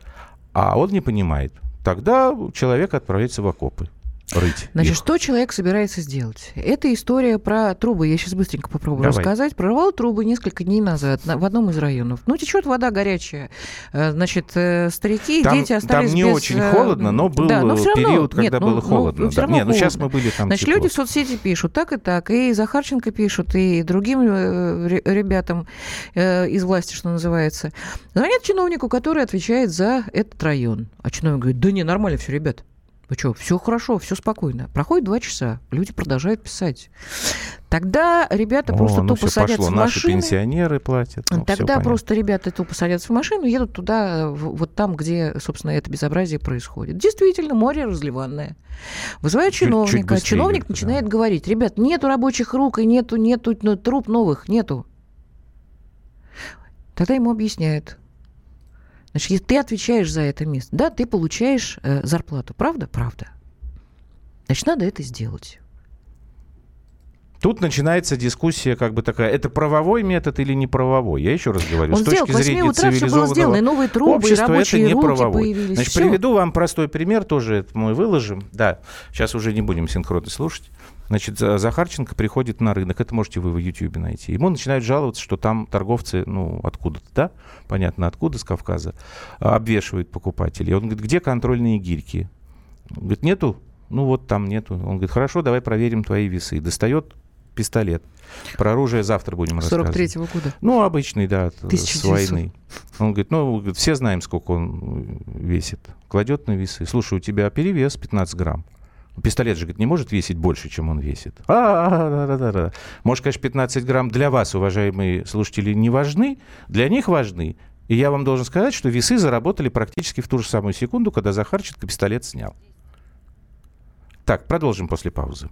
а он не понимает. Тогда человек отправляется в окопы рыть. Значит, их. что человек собирается сделать? Это история про трубы. Я сейчас быстренько попробую Давай. рассказать. Прорвал трубы несколько дней назад на- в одном из районов. Ну, течет вода горячая. Э, Значит, э, старики и Там, дети там остались не без, очень э, холодно, но был да, но равно. период, когда Нет, ну, было ну, холодно. всё да. равно Не, ну сейчас холодно. мы были там Значит, тепло. люди в соцсети пишут так и так, и Захарченко пишут, и другим ре- ребятам из власти, что называется. Звонят чиновнику, который отвечает за этот район. А чиновник говорит, да не, нормально все, ребят. Вы что, все хорошо, все спокойно. Проходит два часа, люди продолжают писать. Тогда ребята О, просто ну тупо садятся пошло. в Наши машины. пенсионеры платят. ну, Тогда просто ребята тупо садятся в машину и едут туда, вот там, где, собственно, это безобразие происходит. Действительно, море разливанное. Вызывают Чуть- чуть чиновника. быстрее, Чиновник да. начинает говорить, ребят, нету рабочих рук и нету, нету ну, труб новых, нету. Тогда ему объясняют. Значит, если ты отвечаешь за это место, да, ты получаешь э, зарплату. Правда? Правда. Значит, надо это сделать. Тут начинается дискуссия как бы такая, это правовой метод или не правовой? Я еще раз говорю, Он с сделал, точки к 8 зрения утра все было цивилизованного сделано, и новые трубы, и общества, рабочие это не руки правовой. появились. Значит, Всё. приведу вам простой пример, тоже это мы выложим. Да, сейчас уже не будем синхронно слушать. Значит, За- Захарченко приходит на рынок, это можете вы в Ютьюбе найти. Ему начинают жаловаться, что там торговцы, ну, откуда-то, да, понятно, откуда, с Кавказа, обвешивают покупателей. Он говорит, где контрольные гирьки? Он говорит, нету? Ну, вот там нету. Он говорит, хорошо, давай проверим твои весы. Достает пистолет. Про оружие завтра будем рассказывать. 43-го года. Ну, обычный, да, с 1900. войны. Он говорит, ну, говорит, все знаем, сколько он весит. Кладет на весы. Слушай, у тебя перевес 15 грамм. Пистолет же, говорит, не может весить больше, чем он весит. А, да, да, да, да. Может, конечно, 15 грамм для вас, уважаемые слушатели, не важны, для них важны. И я вам должен сказать, что весы заработали практически в ту же самую секунду, когда Захарченко пистолет снял. Так, продолжим после паузы.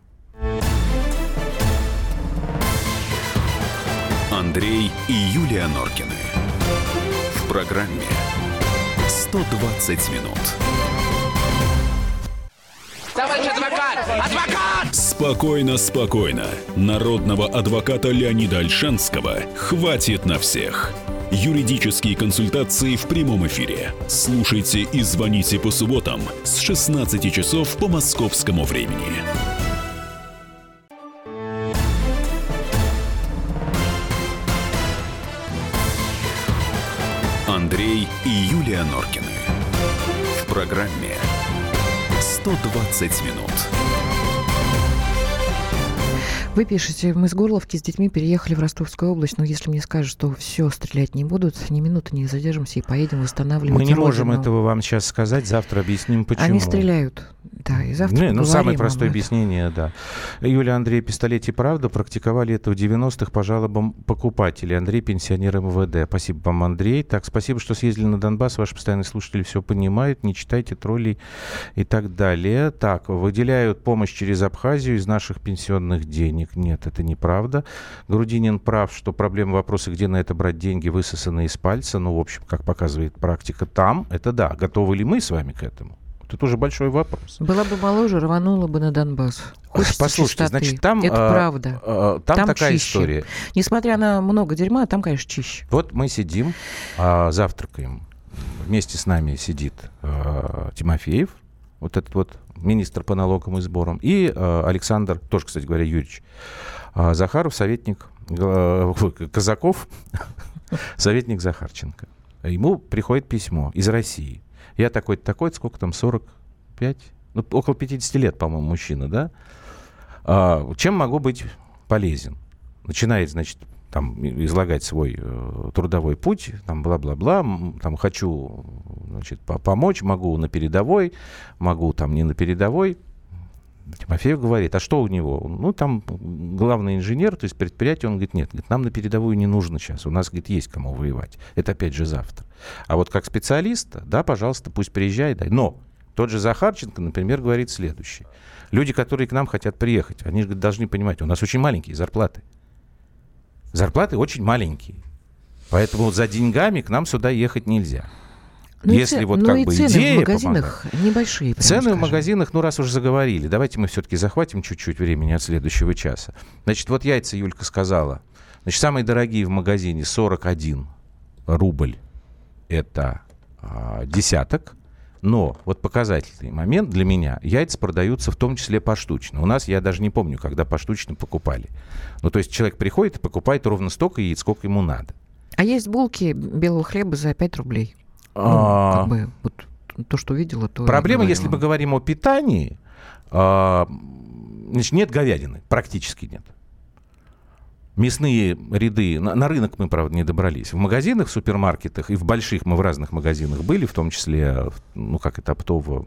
Андрей и Юлия Норкины. В программе 120 минут. Товарищ адвокат! Адвокат! Спокойно, спокойно. Народного адвоката Леонида Альшанского хватит на всех. Юридические консультации в прямом эфире. Слушайте и звоните по субботам с 16 часов по московскому времени. Андрей и Юлия Норкины. В программе 120 минут. Вы пишете, мы с Горловки с детьми переехали в Ростовскую область, но если мне скажут, что все, стрелять не будут, ни минуты не задержимся и поедем восстанавливать Мы не можем родину. этого вам сейчас сказать, завтра объясним, почему. Они стреляют. Да, и завтра Не, ну, самое простое объяснение, да. Юлия Андрей, пистолете правда, практиковали это в 90-х по жалобам покупателей. Андрей, пенсионер МВД. Спасибо вам, Андрей. Так, спасибо, что съездили на Донбасс. Ваши постоянные слушатели все понимают. Не читайте троллей и так далее. Так, выделяют помощь через Абхазию из наших пенсионных денег. Нет, это неправда. Грудинин прав, что проблема вопроса, где на это брать деньги, высосаны из пальца. Ну, в общем, как показывает практика там, это да. Готовы ли мы с вами к этому? Это уже большой вопрос. Была бы моложе, рванула бы на Донбасс. Хочется Послушайте, чистоты. значит, там, Это а, правда. а, там такая чище. история. Несмотря на много дерьма, там, конечно, чище. Вот мы сидим, а, завтракаем. Вместе с нами сидит а, Тимофеев, вот этот вот министр по налогам и сборам, и а, Александр, тоже, кстати говоря, Юрьевич, а, Захаров, советник, а, Казаков, советник Захарченко. Ему приходит письмо из России. Я такой-то, такой сколько там, 45? Ну, около 50 лет, по-моему, мужчина, да? А, чем могу быть полезен? Начинает, значит, там излагать свой э, трудовой путь, там бла-бла-бла, там хочу, значит, по- помочь, могу на передовой, могу там не на передовой. Тимофеев говорит, а что у него? Ну, там главный инженер, то есть предприятие, он говорит, нет, говорит, нам на передовую не нужно сейчас, у нас, говорит, есть кому воевать. Это опять же завтра. А вот как специалиста, да, пожалуйста, пусть приезжает, дай. Но тот же Захарченко, например, говорит следующее. Люди, которые к нам хотят приехать, они же должны понимать, у нас очень маленькие зарплаты. Зарплаты очень маленькие. Поэтому за деньгами к нам сюда ехать нельзя. Ну и Если це- вот ну как и бы цены идея в магазинах небольшие. прямо Цены в скажем. магазинах, ну раз уже заговорили, давайте мы все-таки захватим чуть-чуть времени от следующего часа. Значит, вот яйца Юлька сказала. Значит, самые дорогие в магазине 41 рубль. Это а, десяток. Но вот показательный момент для меня. Яйца продаются в том числе поштучно. У нас, я даже не помню, когда поштучно покупали. Ну, то есть человек приходит и покупает ровно столько яиц, сколько ему надо. А есть булки белого хлеба за 5 рублей. Ну, А, как бы, вот то, что видела, то Проблема, если мы говорим о питании, а, значит, нет говядины, практически нет. Мясные ряды, на, на рынок мы, правда, не добрались. В магазинах, в супермаркетах и в больших мы в разных магазинах были, в том числе, ну, как это, оптово.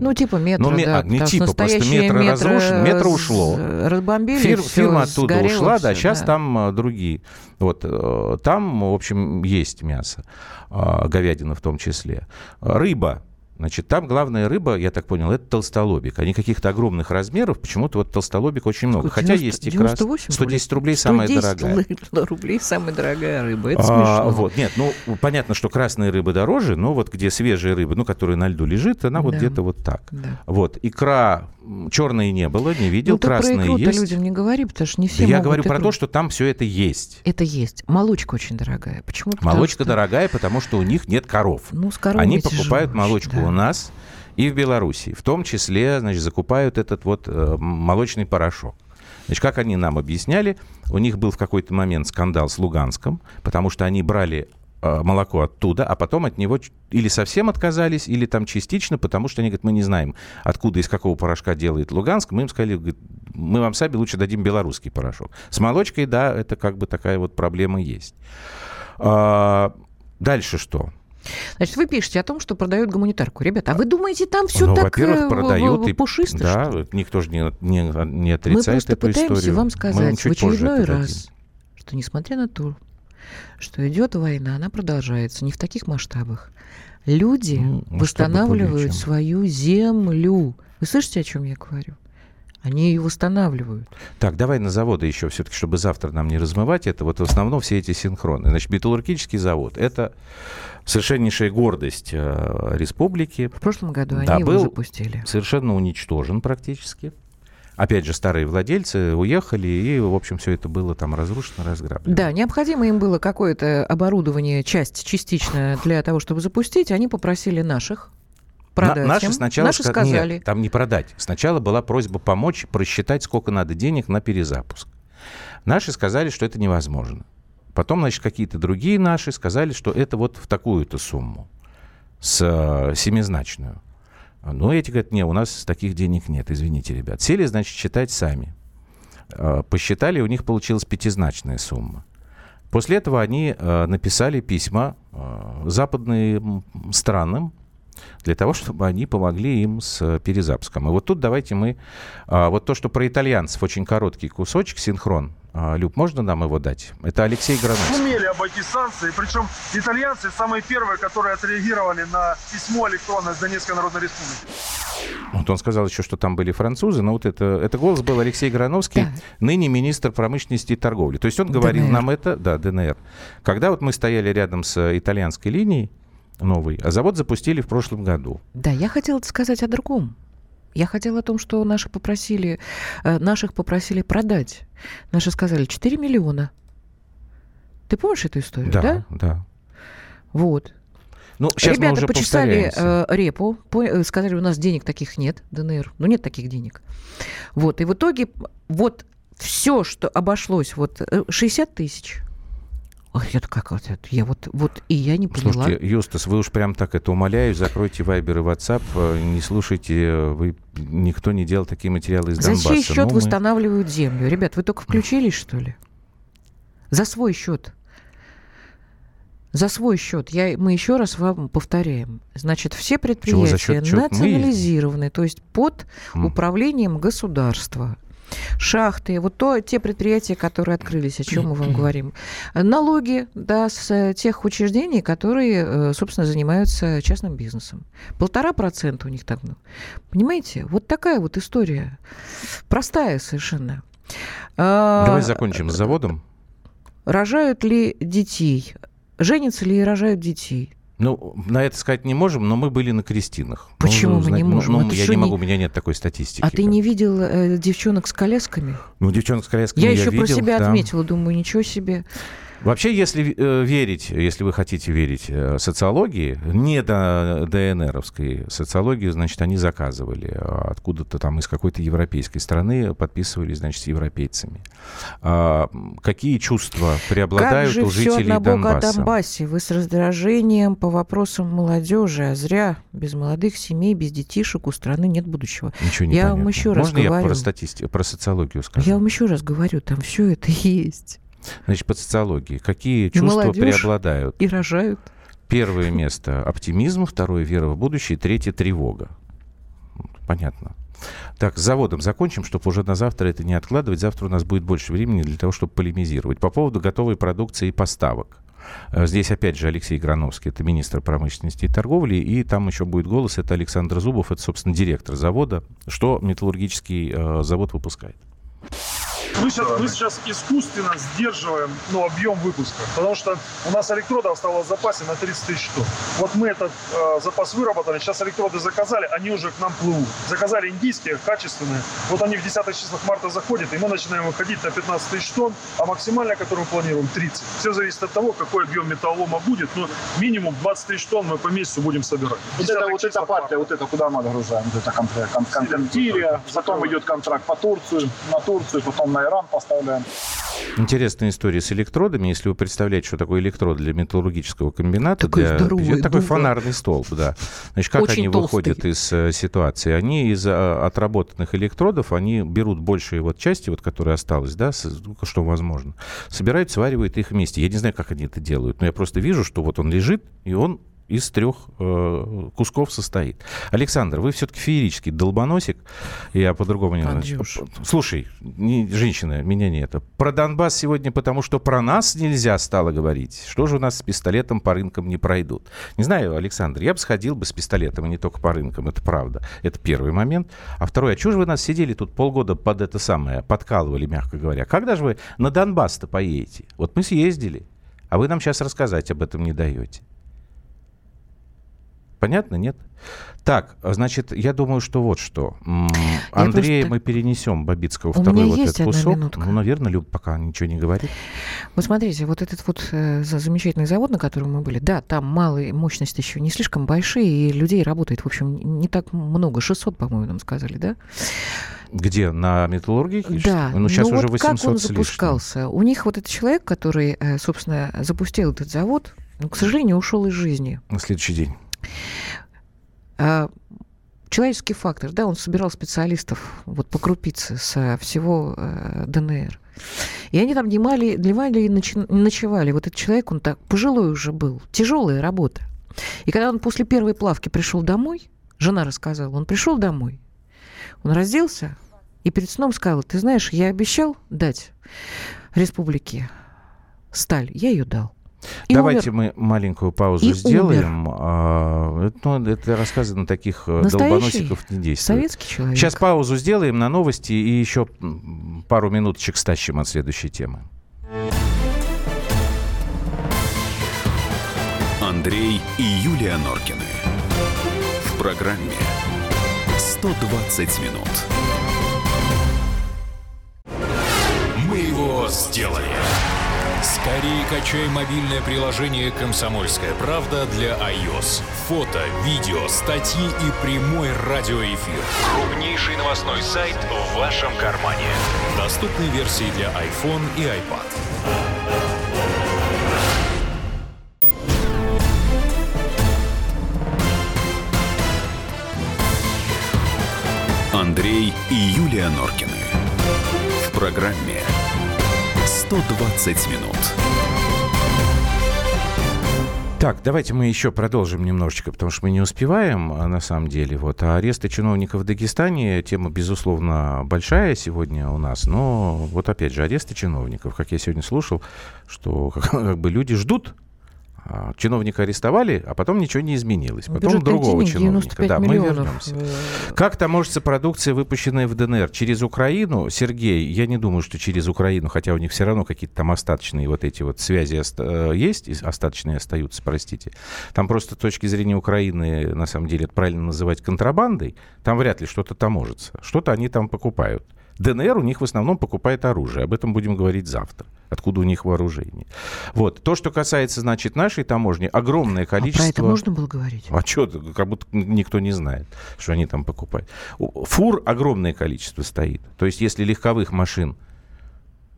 Ну, типа метро, Ну, да. а, не типа, просто метро метро разрушен- метро ушло. Разбомбили, Фир- всё, фирма оттуда ушла, да, всё, сейчас да. там а, другие. Вот э, там, в общем, есть мясо, а, говядина в том числе. Рыба. Значит, там главная рыба, я так понял, это толстолобик. Они каких-то огромных размеров, почему-то вот толстолобик очень много. Сколько? Хотя 90 есть икра. 98 110 рублей самая 110 дорогая. рублей самая дорогая рыба. Это А, смешно. вот, нет, ну, понятно, что красная рыба дороже, но вот где свежая рыба, ну, которая на льду лежит, она вот Да. где-то вот так. Да. Вот, икра черной не было, не видел, ну, ты про есть. людям не говори, потому что не Да все я могут говорю про икру. то, что там все это есть. Это есть. Молочка очень дорогая. Почему? Потому Молочка что- дорогая, потому что у них нет коров. Ну, с коровами Они тяжело покупают очень, молочку да. у нас и в Беларуси. В том числе, значит, закупают этот вот э, молочный порошок. Значит, как они нам объясняли, у них был в какой-то момент скандал с Луганском, потому что они брали молоко оттуда, а потом от него или совсем отказались, или там частично, потому что они говорят, мы не знаем, откуда, из какого порошка делает Луганск. Мы им сказали, говорит, мы вам сами лучше дадим белорусский порошок. С молочкой, да, это как бы такая вот проблема есть. А, дальше что? Значит, вы пишете о том, что продают гуманитарку. Ребята, а вы думаете, там все ну, так во-первых, э, продают и пушисто, да, что никто же не, не, не Мы отрицает просто эту пытаемся историю. вам Мы сказать в чуть позже очередной раз, дадим. что несмотря на то, что идет война, она продолжается не в таких масштабах. Люди Ну, восстанавливают свою землю. Вы слышите, о чем я говорю? Они ее восстанавливают. Так, давай на заводы еще все-таки, чтобы завтра нам не размывать это. Вот в основном все эти синхроны. Значит, металлургический завод – это совершеннейшая гордость э, республики. В прошлом году Да, они был его запустили. совершенно уничтожен практически. Опять же, старые владельцы уехали, и, в общем, все это было там разрушено, разграблено. Да, необходимо им было какое-то оборудование, часть частично для того, чтобы запустить. Они попросили наших продать На- наши им. сначала Наши ска- сказали. Нет, там не продать. Сначала была просьба помочь просчитать, сколько надо денег на перезапуск. Наши сказали, что это невозможно. Потом, значит, какие-то другие наши сказали, что это вот в такую-то сумму, с э, семизначную. Ну, эти говорят, не, у нас таких денег нет, извините, ребят. Сели, значит, считать сами. Э, посчитали, у них получилась пятизначная сумма. После этого они э, написали письма э, западным странам, для того, чтобы они помогли им с перезапуском. И вот тут давайте мы... А, вот то, что про итальянцев, очень короткий кусочек, синхрон. А, Люб, можно нам его дать? Это Алексей Грановский. Обойти санкции, причем итальянцы самые первые, которые отреагировали на письмо электронное с Донецкой Народной Республики. Вот он сказал еще, что там были французы, но вот это, это голос был Алексей Грановский, да. ныне министр промышленности и торговли. То есть он говорил ДНР. нам это, да, ДНР. Когда вот мы стояли рядом с итальянской линией, новый, а завод запустили в прошлом году. Да, я хотела сказать о другом. Я хотела о том, что наши попросили, э, наших попросили продать. Наши сказали 4 миллиона. Ты помнишь эту историю, да? Да, да. Вот. Ну, сейчас Ребята мы уже почесали э, репу, по, э, сказали, у нас денег таких нет, ДНР. Ну, нет таких денег. Вот, и в итоге вот все, что обошлось, вот 60 э, тысяч Ах, это как вот это? Я вот, вот и я не поняла. Слушайте, Юстас, вы уж прям так это умоляю, закройте Вайбер и WhatsApp, э, не слушайте, вы никто не делал такие материалы из За Донбасса. За чей счет ну, восстанавливают мы... землю? Ребят, вы только включились, что ли? За свой счет. За свой счет. Я, мы еще раз вам повторяем. Значит, все предприятия национализированы, то есть под управлением государства шахты, вот то, те предприятия, которые открылись, о чем мы вам говорим. Налоги, да, с тех учреждений, которые, э, собственно, занимаются частным бизнесом. Полтора процента у них так, ну. Понимаете? Вот такая вот история. Простая совершенно. А, Давай закончим с заводом. Рожают ли детей? Женятся ли и рожают детей? Ну, на это сказать не можем, но мы были на крестинах. Почему ну, мы не можем? Ну, я не могу, у меня нет такой статистики. А ты не видел э, девчонок с колясками? Ну, девчонок с колясками я, я еще видел, про себя да. отметила, думаю, ничего себе. Вообще, если э, верить, если вы хотите верить э, социологии, не до ДНРовской социологии, значит, они заказывали а откуда-то там из какой-то европейской страны, подписывали, значит, с европейцами. А, какие чувства преобладают как у жителей все Донбасса? о Донбассе. Вы с раздражением по вопросам молодежи, а зря без молодых семей, без детишек у страны нет будущего. Ничего не я понятно. вам еще раз Можно говорю. я про статистику, про социологию скажу? Я вам еще раз говорю, там все это есть. Значит, по социологии. Какие чувства Молодежь преобладают? И рожают. Первое место – оптимизм, второе – вера в будущее, третье – тревога. Понятно. Так, с заводом закончим, чтобы уже на завтра это не откладывать. Завтра у нас будет больше времени для того, чтобы полемизировать. По поводу готовой продукции и поставок. Здесь, опять же, Алексей Грановский, это министр промышленности и торговли, и там еще будет голос, это Александр Зубов, это, собственно, директор завода, что металлургический э, завод выпускает. Мы сейчас, мы сейчас искусственно сдерживаем ну, объем выпуска, потому что у нас электродов осталось в запасе на 30 тысяч тонн. Вот мы этот э, запас выработали, сейчас электроды заказали, они уже к нам плывут. Заказали индийские, качественные. Вот они в 10 числах марта заходят, и мы начинаем выходить на 15 тысяч тонн, а максимально, который мы планируем, 30. Все зависит от того, какой объем металлолома будет, но минимум 20 тысяч тонн мы по месяцу будем собирать. Вот это, вот эта партия, вот это куда мы отгружаем? Вот это контракт, контракт Сирия, потом идет контракт по Турцию, на Турцию, потом на Иран поставляем. Интересная история с электродами. Если вы представляете, что такое электрод для металлургического комбината, такой для... здоровый, это такой фонарный столб, да. Значит, как Очень они толстый. выходят из э, ситуации? Они из э, отработанных электродов, они берут большие вот части, вот, которые осталось, да, с- что возможно, собирают, сваривают их вместе. Я не знаю, как они это делают, но я просто вижу, что вот он лежит, и он из трех э, кусков состоит. Александр, вы все-таки феерический долбоносик. Я по-другому не знаю. Слушай, не, женщина, меня не это. Про Донбасс сегодня, потому что про нас нельзя стало говорить. Что же у нас с пистолетом по рынкам не пройдут? Не знаю, Александр, я бы сходил бы с пистолетом, и не только по рынкам, это правда. Это первый момент. А второй, а чего же вы нас сидели тут полгода под это самое, подкалывали, мягко говоря? Когда же вы на Донбасс-то поедете? Вот мы съездили, а вы нам сейчас рассказать об этом не даете. Понятно, нет? Так, значит, я думаю, что вот что. Андрея просто- мы перенесем Бабицкого У второй меня вот есть этот одна кусок. минутка. Ну, наверное, Люб пока ничего не говорит. Вот смотрите, вот этот вот э, за- замечательный завод, на котором мы были, да, там малые мощности еще не слишком большие, и людей работает, в общем, не так много, 600, по-моему, нам сказали, да? Где? На металлургии? Да. Ну, сейчас ну, уже вот 800 как он запускался? У них вот этот человек, который, э, собственно, запустил этот завод, ну, к сожалению, ушел из жизни. На следующий день. А, человеческий фактор, да, он собирал специалистов вот по крупице со всего э, ДНР. И они там дневали, дневали и ночевали. Вот этот человек, он так пожилой уже был, тяжелая работа. И когда он после первой плавки пришел домой, жена рассказала, он пришел домой, он разделся и перед сном сказал, ты знаешь, я обещал дать республике сталь, я ее дал. И Давайте умер. мы маленькую паузу И сделаем. А, это, ну, это рассказы на таких э, Настоящий долбоносиков не действуют. советский человек. Сейчас паузу сделаем на новости и еще пару минуточек стащим от следующей темы. Андрей и Юлия Норкины. В программе 120 минут. Мы его сделали. Скорее качай мобильное приложение «Комсомольская правда» для iOS. Фото, видео, статьи и прямой радиоэфир. Крупнейший новостной сайт в вашем кармане. Доступны версии для iPhone и iPad. Андрей и Юлия Норкины. В программе 120 минут. Так, давайте мы еще продолжим немножечко, потому что мы не успеваем, а, на самом деле. Вот. А аресты чиновников в Дагестане, тема, безусловно, большая сегодня у нас. Но вот опять же, аресты чиновников, как я сегодня слушал, что как, как бы люди ждут Чиновника арестовали, а потом ничего не изменилось. Потом Бюджетные другого чиновника. 95 Да, мы вернемся. Э, Как таможится продукция, выпущенная в ДНР? Через Украину? Сергей, я не думаю, что через Украину, хотя у них все равно какие-то там остаточные вот эти вот связи э, есть, остаточные остаются, простите. Там просто с точки зрения Украины, на самом деле, это правильно называть контрабандой. Там вряд ли что-то таможится. Что-то они там покупают. ДНР у них в основном покупает оружие. Об этом будем говорить завтра. Откуда у них вооружение. Вот. То, что касается, значит, нашей таможни, огромное А количество... про это можно было говорить? А что, как будто никто не знает, что они там покупают. Фур огромное количество стоит. То есть, если легковых машин,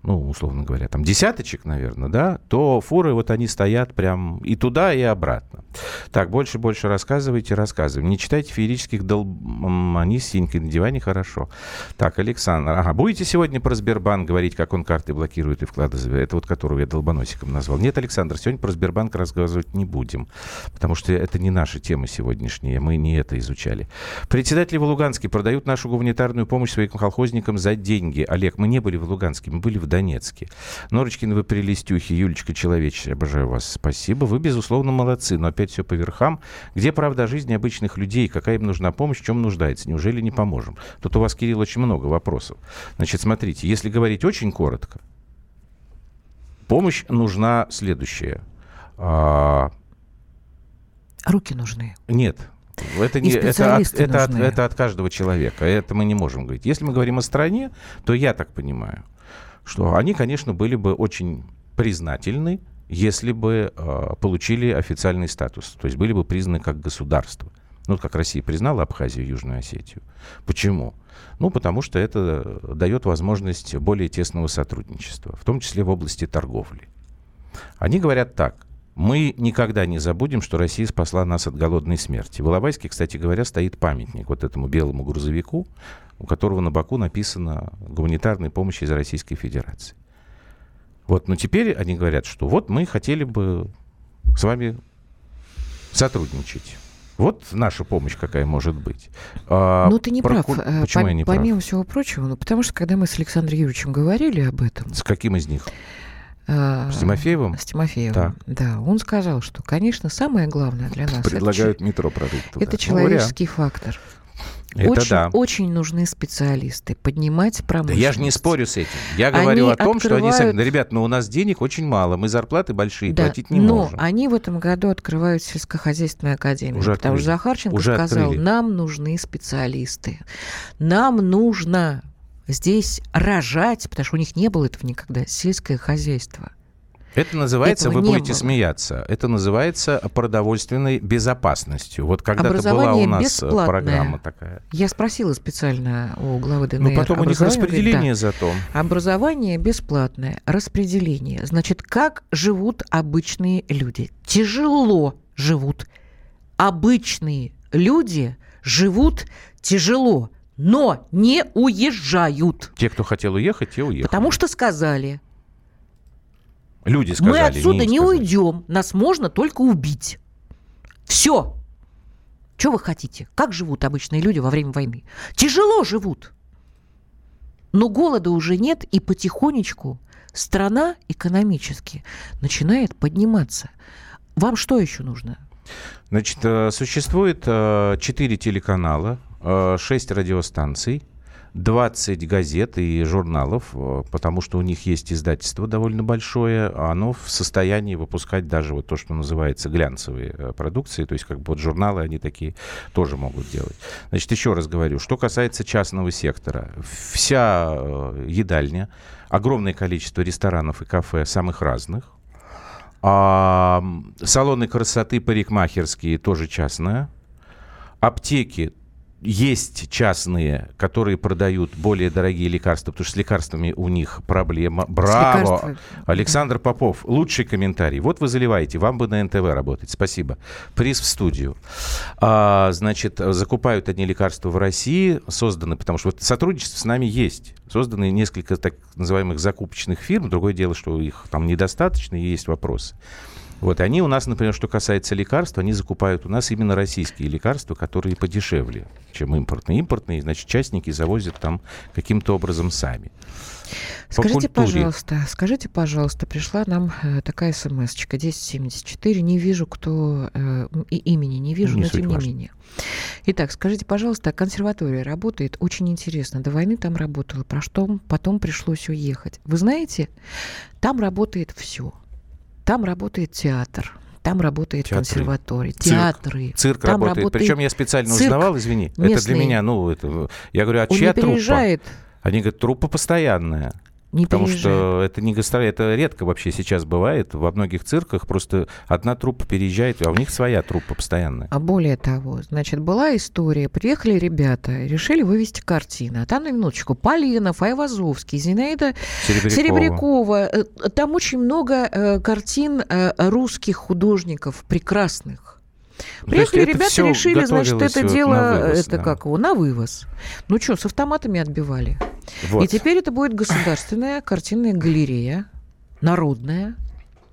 ну, условно говоря, там десяточек, наверное, да, то фуры вот они стоят прям и туда, и обратно. Так, больше, больше рассказывайте, рассказывайте. Не читайте феерических долбани с синькой на диване, хорошо. Так, Александр, ага, будете сегодня про Сбербанк говорить, как он карты блокирует и вклады? Это вот которого я долбоносиком назвал. Нет, Александр, сегодня про Сбербанк рассказывать не будем, потому что это не наша тема сегодняшняя, мы не это изучали. Председатели в Луганске продают нашу гуманитарную помощь своим колхозникам за деньги. Олег, мы не были в Луганске, мы были в Донецке. Норочкин, вы прелестюхи. Юлечка Человечная, обожаю вас. Спасибо. Вы, безусловно, молодцы, но опять все по верхам. Где правда жизни обычных людей? Какая им нужна помощь? В чем нуждается? Неужели не поможем? Тут у вас, Кирилл, очень много вопросов. Значит, смотрите, если говорить очень коротко, помощь нужна следующая. А, Руки нужны. нет. Это, не, это, от, это, от, это от каждого человека. Это мы не можем говорить. Если мы говорим о стране, то я так понимаю, что они, конечно, были бы очень признательны, если бы э, получили официальный статус. То есть были бы признаны как государство. Ну, как Россия признала Абхазию и Южную Осетию. Почему? Ну, потому что это дает возможность более тесного сотрудничества, в том числе в области торговли. Они говорят так. Мы никогда не забудем, что Россия спасла нас от голодной смерти. В Иловайске, кстати говоря, стоит памятник вот этому белому грузовику, у которого на боку написано «Гуманитарная помощь из Российской Федерации». Вот, но теперь они говорят, что вот мы хотели бы с вами сотрудничать. Вот наша помощь какая может быть. А, Ну, ты не прав. проку- Э, Почему пом- я не прав? Помимо всего прочего, ну, потому что, когда мы с Александром Юрьевичем говорили об этом... С каким из них? Э, С Тимофеевым? С Тимофеевым, Так. да. Он сказал, что, конечно, самое главное для нас... это Предлагают че- метро прорыть туда. Это человеческий фактор. Это очень, да. очень нужны специалисты. Поднимать Да промышленность. я же не спорю с этим. Я Они говорю о том, что они открывают- Да, ребят, ну у нас денег очень мало, мы зарплаты большие, Да, платить не но можем. они в этом году открывают сельскохозяйственную академию. Уже потому что открыли. Захарченко Уже сказал, открыли. нам нужны специалисты. Нам нужно здесь рожать, потому что у них не было этого никогда, сельское хозяйство. Это называется, Этого вы будете было. смеяться, это называется продовольственной безопасностью. Вот когда-то была у нас бесплатное. программа такая. Я спросила специально у главы ДНР. Ну, потом у них образование, говорит, распределение да. зато. Образование бесплатное, распределение. Значит, как живут обычные люди? Тяжело живут. Обычные люди живут тяжело, но не уезжают. Те, кто хотел уехать, те уехали. Потому что сказали, Люди сказали. мы отсюда не сказали. уйдем, нас можно только убить. Все. Что вы хотите? Как живут обычные люди во время войны? Тяжело живут. Но голода уже нет, и потихонечку страна экономически начинает подниматься. Вам что еще нужно? Значит, э, существует э, 4 телеканала, 6 радиостанций, 20 газет и журналов, э, потому что у них есть издательство довольно большое, а оно в состоянии выпускать даже вот то, что называется глянцевые э, продукции, то есть как бы вот журналы они такие тоже могут делать. Значит, еще раз говорю, что касается частного сектора, вся э, едальня, огромное количество ресторанов и кафе самых разных, а, салоны красоты парикмахерские тоже частные. Аптеки есть частные, которые продают более дорогие лекарства, потому что с лекарствами у них проблема. Браво! Александр Попов, лучший комментарий. Вот вы заливаете, вам бы на НТВ работать. Спасибо. Приз в студию. А, значит, закупают одни лекарства в России, созданы, потому что вот сотрудничество с нами есть. Созданы несколько так называемых закупочных фирм. Другое дело, что их там недостаточно и есть вопросы. Вот, они у нас, например, что касается лекарств, они закупают у нас именно российские лекарства, которые подешевле, чем импортные. Импортные, значит, частники завозят там каким-то образом сами. По Скажите, культуре. пожалуйста, скажите, пожалуйста, пришла нам э, такая смс-очка 1074. Не вижу, кто э, и имени не вижу, Не но тем не важно. менее. Итак, скажите, пожалуйста, консерватория работает? Очень интересно. До войны там работала, про что потом пришлось уехать. Вы знаете, там работает все. Там работает театр. Там работает Театры. консерватория, Цирк. театры. Цирк там работает. Причем я специально цирк узнавал, извини, это для местный. меня, ну, это, я говорю, а Он чья труппа? Они говорят, труппа постоянная. Не Потому переезжает. что это не гастроли, это редко вообще сейчас бывает. Во многих цирках просто одна труппа переезжает, а у них своя труппа постоянная. А более того, значит, была история. Приехали ребята, решили вывести картины. А там, на минуточку, Поленов, Айвазовский, Зинаида Серебрякова. Серебрякова. Э, Там очень много э, картин э, русских художников прекрасных. Приехали ребята, всё решили, значит, это дело, на вывоз, это да. как его, на вывоз. Ну что, с автоматами отбивали. Вот. И теперь это будет государственная картинная галерея, народная.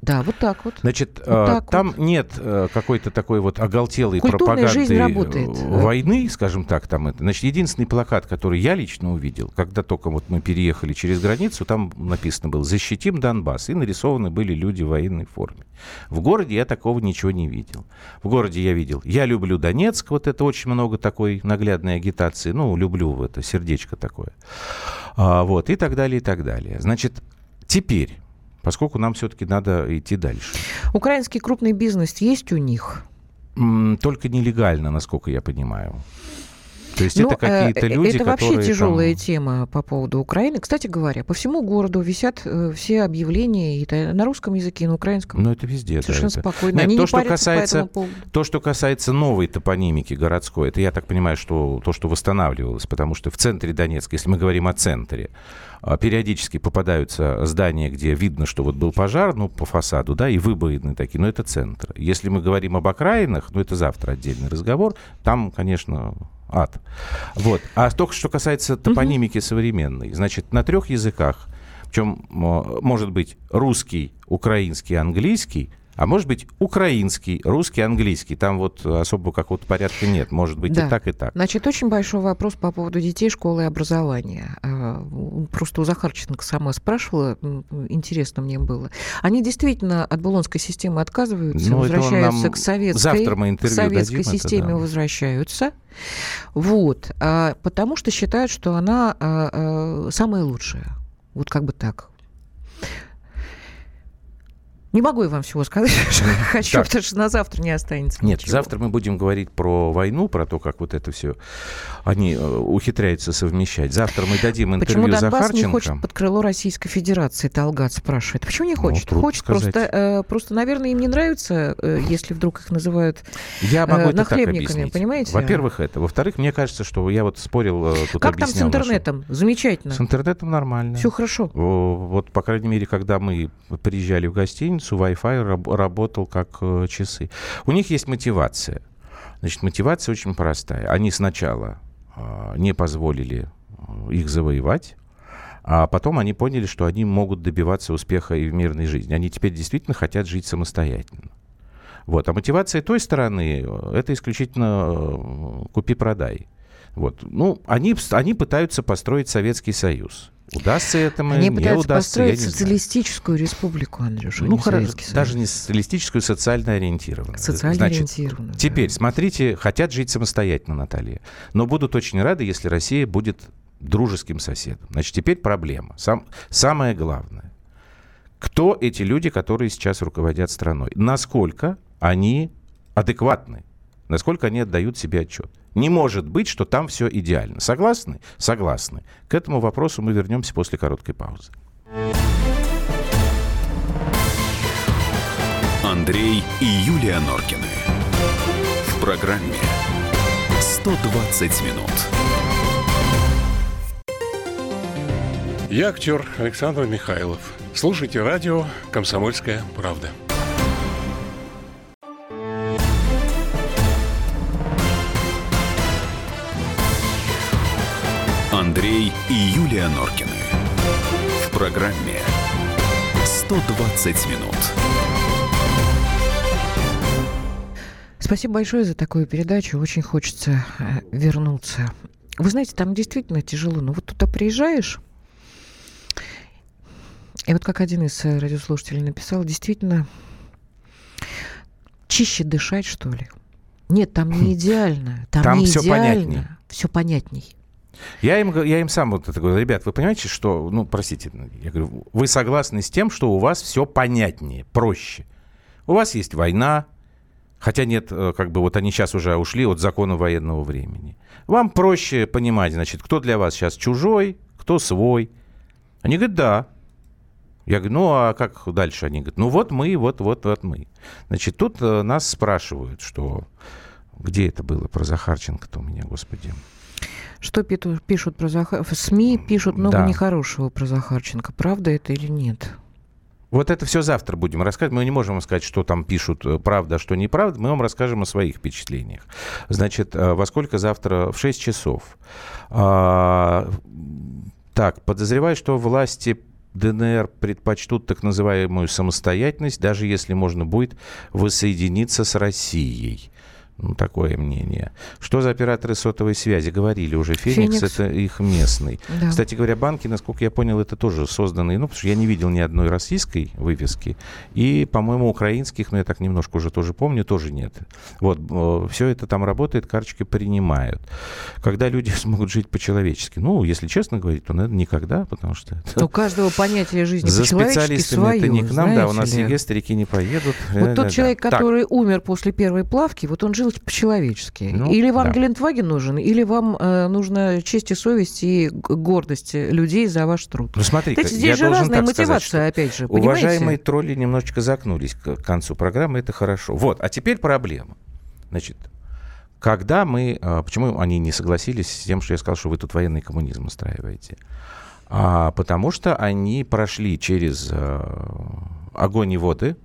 Да, вот так вот. Значит, Вот э, так там нет э, какой-то такой вот оголтелой Культурная пропаганды жизнь работает. э, войны, скажем так, там это. Значит, единственный плакат, который я лично увидел, когда только вот мы переехали через границу, там написано было «Защитим Донбасс», и нарисованы были люди в военной форме. В городе я такого ничего не видел. В городе я видел «Я люблю Донецк», вот это очень много такой наглядной агитации, ну, люблю это, сердечко такое. А, вот, и так далее, и так далее. Значит, теперь, поскольку нам все-таки надо идти дальше. Украинский крупный бизнес есть у них? Только нелегально, насколько я понимаю. То есть Ну, это какие-то э, люди, Это вообще которые тяжелая там- тема по поводу Украины. Кстати говоря, по всему городу висят э, все объявления и на русском языке, и на украинском. Ну, это везде. да, Совершенно это. спокойно. Нет, Они то, не что по касается, поводу. то, что касается новой топонимики городской, это я так понимаю, что то, что восстанавливалось, потому что в центре Донецка, если мы говорим о центре, а, периодически попадаются здания, где видно, что вот был пожар, ну, по фасаду, да, и выбоины такие, но это центр. Если мы говорим об окраинах, ну, это завтра отдельный разговор, там, конечно, ад. Вот. А только что касается топонимики современной, значит, на трех языках, причем может быть русский, украинский, английский, а может быть украинский, русский, английский. Там вот особо какого-то порядка нет. Может быть Да. и так, и так. Значит, очень большой вопрос по поводу детей, школы и образования. А, Просто у Захарченко сама спрашивала, интересно мне было. Они действительно от булонской системы отказываются, Ну, это возвращаются нам- к советской, завтра мы к интервью советской дадим, это системе, да. возвращаются. Вот. А, Потому что считают, что она а, самая лучшая. Вот как бы так. Не могу я вам всего сказать, что хочу, Так. потому что на завтра не останется Нет, ничего. завтра мы будем говорить про войну, про то, как вот это все они э, ухитряются совмещать. Завтра мы дадим Почему интервью Донбасс не Захарченко. хочет под крыло Российской Федерации? Талгат спрашивает. Почему не хочет? трудно хочет сказать. просто, э, просто, наверное, им не нравится, э, если вдруг их называют Я могу э, это так нахлебниками, объяснить. понимаете? Во-первых, это. Во-вторых, мне кажется, что я вот спорил, тут Как там с объяснял нашу- интернетом? Замечательно. С интернетом нормально. Все хорошо. Вот, по крайней мере, когда мы приезжали в гостиницу, Wi-Fi раб- работал как э, часы. У них есть мотивация. Значит, мотивация очень простая. Они сначала э, не позволили э, их завоевать, а потом они поняли, что они могут добиваться успеха и в мирной жизни. Они теперь действительно хотят жить самостоятельно. Вот. А мотивация той стороны э, это исключительно э, купи-продай. Вот. Ну, они, они пытаются построить Советский Союз. Удастся это, Они не пытаются удастся, я построить не знаю. социалистическую республику, Андрюша, Ну, хорошо, даже не социалистическую, социально ориентированную. Социально Значит, ориентированную, Теперь, смотрите, хотят жить самостоятельно, Наталья. Но будут очень рады, если Россия будет дружеским соседом. Значит, теперь проблема. Сам, самое главное. Кто эти люди, которые сейчас руководят страной? Насколько они адекватны? Насколько они отдают себе отчет? Не может быть, что там все идеально. Согласны? Согласны. К этому вопросу мы вернемся после короткой паузы. Андрей и Юлия Норкины. В программе 120 минут. Я актер Александр Михайлов. Слушайте радио «Комсомольская правда». Андрей и Юлия Норкины. В программе 120 минут. Спасибо большое за такую передачу. Очень хочется э, вернуться. Вы знаете, там действительно тяжело. Но вот туда приезжаешь, и вот как один из э, радиослушателей написал, действительно чище дышать, что ли. Нет, там не идеально. Там, Там не всё идеально. понятней. Все понятней. Я им, я им сам вот это говорю, ребят, вы понимаете, что, ну, простите, я говорю, вы согласны с тем, что у вас все понятнее, проще. У вас есть война, хотя нет, э, как бы вот они сейчас уже ушли от закона военного времени. Вам проще понимать, значит, кто для вас сейчас чужой, кто свой. Они говорят, да. Я говорю, ну а как дальше? Они говорят, ну вот мы, вот, вот, вот мы. Значит, тут э, нас спрашивают, что где это было про Захарченко-то у меня, господи. Что пишут про Захар... В СМИ пишут много Да. нехорошего про Захарченко. Правда это или нет? Вот это все завтра будем рассказывать. Мы не можем вам сказать, что там пишут э, правда, а что неправда. Мы вам расскажем о своих впечатлениях. Значит, э, во сколько завтра? В 6 часов. А, так, подозреваю, что власти ДНР предпочтут так называемую самостоятельность, даже если можно будет воссоединиться с Россией. Ну, такое мнение. Что за операторы сотовой связи? Говорили уже. Феникс, Феникс. это их местный. Да. Кстати говоря, банки, насколько я понял, это тоже созданные, ну, потому что я не видел ни одной российской вывески. И, по-моему, украинских, но я так немножко уже тоже помню, тоже нет. Вот, все это там работает, карточки принимают. Когда люди смогут жить по-человечески? Ну, если честно говорить, то, наверное, никогда, потому что... это- У каждого понятие жизни За специалистами свое, это не к нам, да, у нас. ЕГЭ старики не поедут. Вот тот да, человек. Так, который умер после первой плавки, вот он жил по-человечески. Ну, или вам да. Гелендваген нужен, или вам э, нужна честь и совесть и гордость людей за ваш труд. Ну, смотри, я здесь же должен разная сказать, мотивация, что опять же, понимаете? Уважаемые тролли немножечко загнулись к концу программы, это хорошо. Вот, а теперь проблема. Значит, когда мы... а, Почему они не согласились с тем, что я сказал, что вы тут военный коммунизм устраиваете? А, потому что они прошли через а, огонь и воды,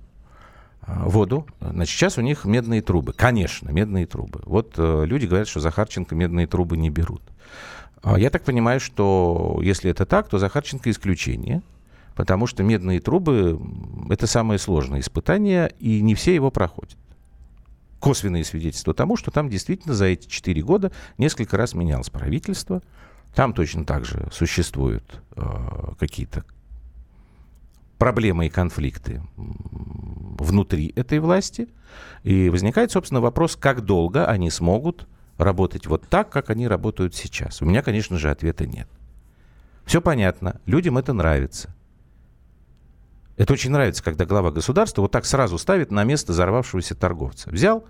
воду. Значит, сейчас у них медные трубы. Конечно, медные трубы. Вот э, люди говорят, что Захарченко медные трубы не берут. А Я так понимаю, что если это так, то Захарченко исключение, потому что медные трубы это самое сложное испытание, и не все его проходят. Косвенные свидетельства тому, что там действительно за эти четыре года несколько раз менялось правительство. Там точно так же существуют э, какие-то проблемы и конфликты внутри этой власти. И возникает, собственно, вопрос, как долго они смогут работать вот так, как они работают сейчас. У меня, конечно же, ответа нет. Все понятно, людям это нравится. Это очень нравится, когда глава государства вот так сразу ставит на место взорвавшегося торговца. Взял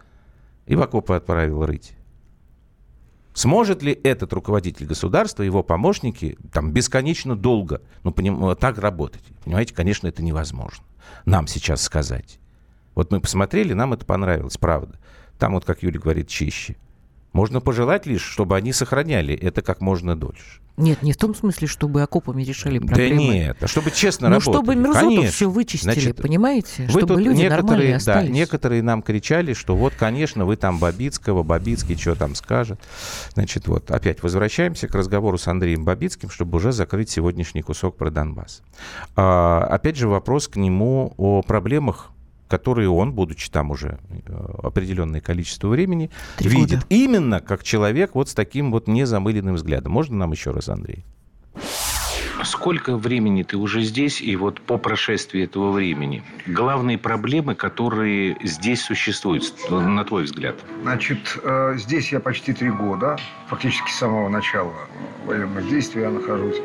и в окопы отправил рыть. Сможет ли этот руководитель государства, его помощники, там, бесконечно долго, ну, поним, так работать? Понимаете, конечно, это невозможно. Нам сейчас сказать. Вот мы посмотрели, нам это понравилось, правда. Там вот, как Юля говорит, чище. Можно пожелать лишь, чтобы они сохраняли это как можно дольше. Нет, не в том смысле, чтобы окопами решили проблемы. Да нет, а чтобы честно ну, работали. чтобы мерзоту конечно. все вычистили, Значит, понимаете? Вы чтобы люди некоторые. Да, некоторые нам кричали, что вот, конечно, вы там Бабицкого, Бабицкий что там скажет. Значит, вот опять возвращаемся к разговору с Андреем Бабицким, чтобы уже закрыть сегодняшний кусок про Донбасс. А, опять же вопрос к нему о проблемах которые он, будучи там уже э, определенное количество времени, Три видит года. именно как человек вот с таким вот незамыленным взглядом. Можно нам еще раз, Андрей? Сколько времени ты уже здесь, и вот по прошествии этого времени, главные проблемы, которые здесь существуют, на твой взгляд? Значит, э, здесь я почти три года, фактически с самого начала военных действий я нахожусь.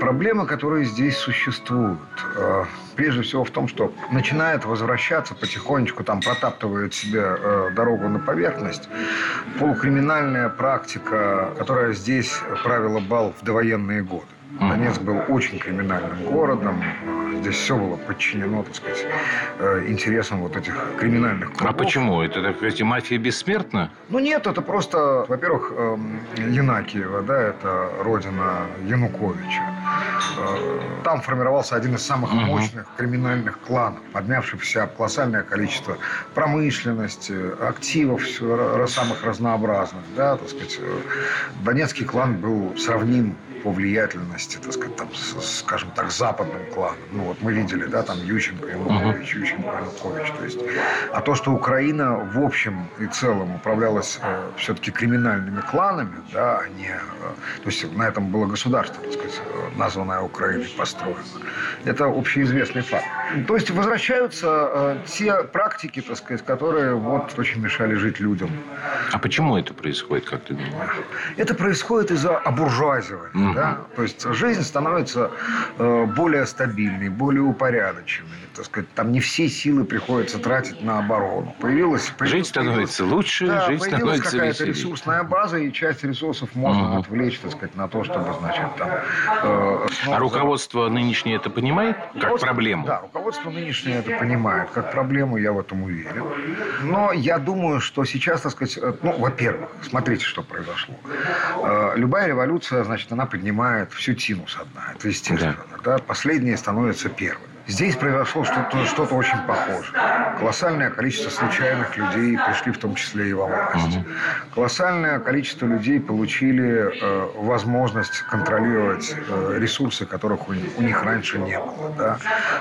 Проблемы, которые здесь существуют, э, прежде всего в том, что начинает возвращаться потихонечку, там протаптывает себе э, дорогу на поверхность, полукриминальная практика, которая здесь правила бал в довоенные годы. Донецк был очень криминальным городом. Здесь все было подчинено, так сказать, э, интересам вот этих криминальных кругов. А почему? Это, так сказать, мафия бессмертна? Ну, нет, это просто, во-первых, эм, Янакиева, да, это родина Януковича. Э, там формировался один из самых угу. мощных криминальных кланов, себя колоссальное количество промышленности, активов самых разнообразных, да, так сказать. Э, Донецкий клан был сравним по влиятельности, так сказать, там, с, скажем так, западным кланом. Ну, вот мы видели, да, там Ющенко, Янукович, uh-huh. Ющенко, Янукович. То есть, а то, что Украина в общем и целом управлялась э, все-таки криминальными кланами, да, а не... Э, то есть, на этом было государство, так сказать, э, названное Украиной, построено. Это общеизвестный факт. То есть, возвращаются э, те практики, так сказать, которые вот очень мешали жить людям. А почему это происходит, как ты думаешь? Это происходит из-за обуржуазивания. Mm-hmm. Да? То есть жизнь становится э, более стабильной, более упорядоченной. Так сказать, там не все силы приходится тратить на оборону. Появилась, появилась жизнь становится лучше, да, жизнь появилась становится какая-то ресурсная база, и часть ресурсов можно mm-hmm. отвлечь, так сказать, на то, чтобы, значит, там... Э, а руководство нынешнее это понимает как проблему? Да, руководство нынешнее это понимает как проблему, я в этом уверен. Но я думаю, что сейчас, так сказать, э, ну, во-первых, смотрите, что произошло. Э, любая революция, значит, она поднимает всю тину со дна. Это естественно. Да. Да? Последние становятся первыми. Здесь произошло что-то что очень похожее. Колоссальное количество случайных людей пришли в том числе и во власть. Угу. Колоссальное количество людей получили э, возможность контролировать э, ресурсы, которых у, у них раньше не было. Да?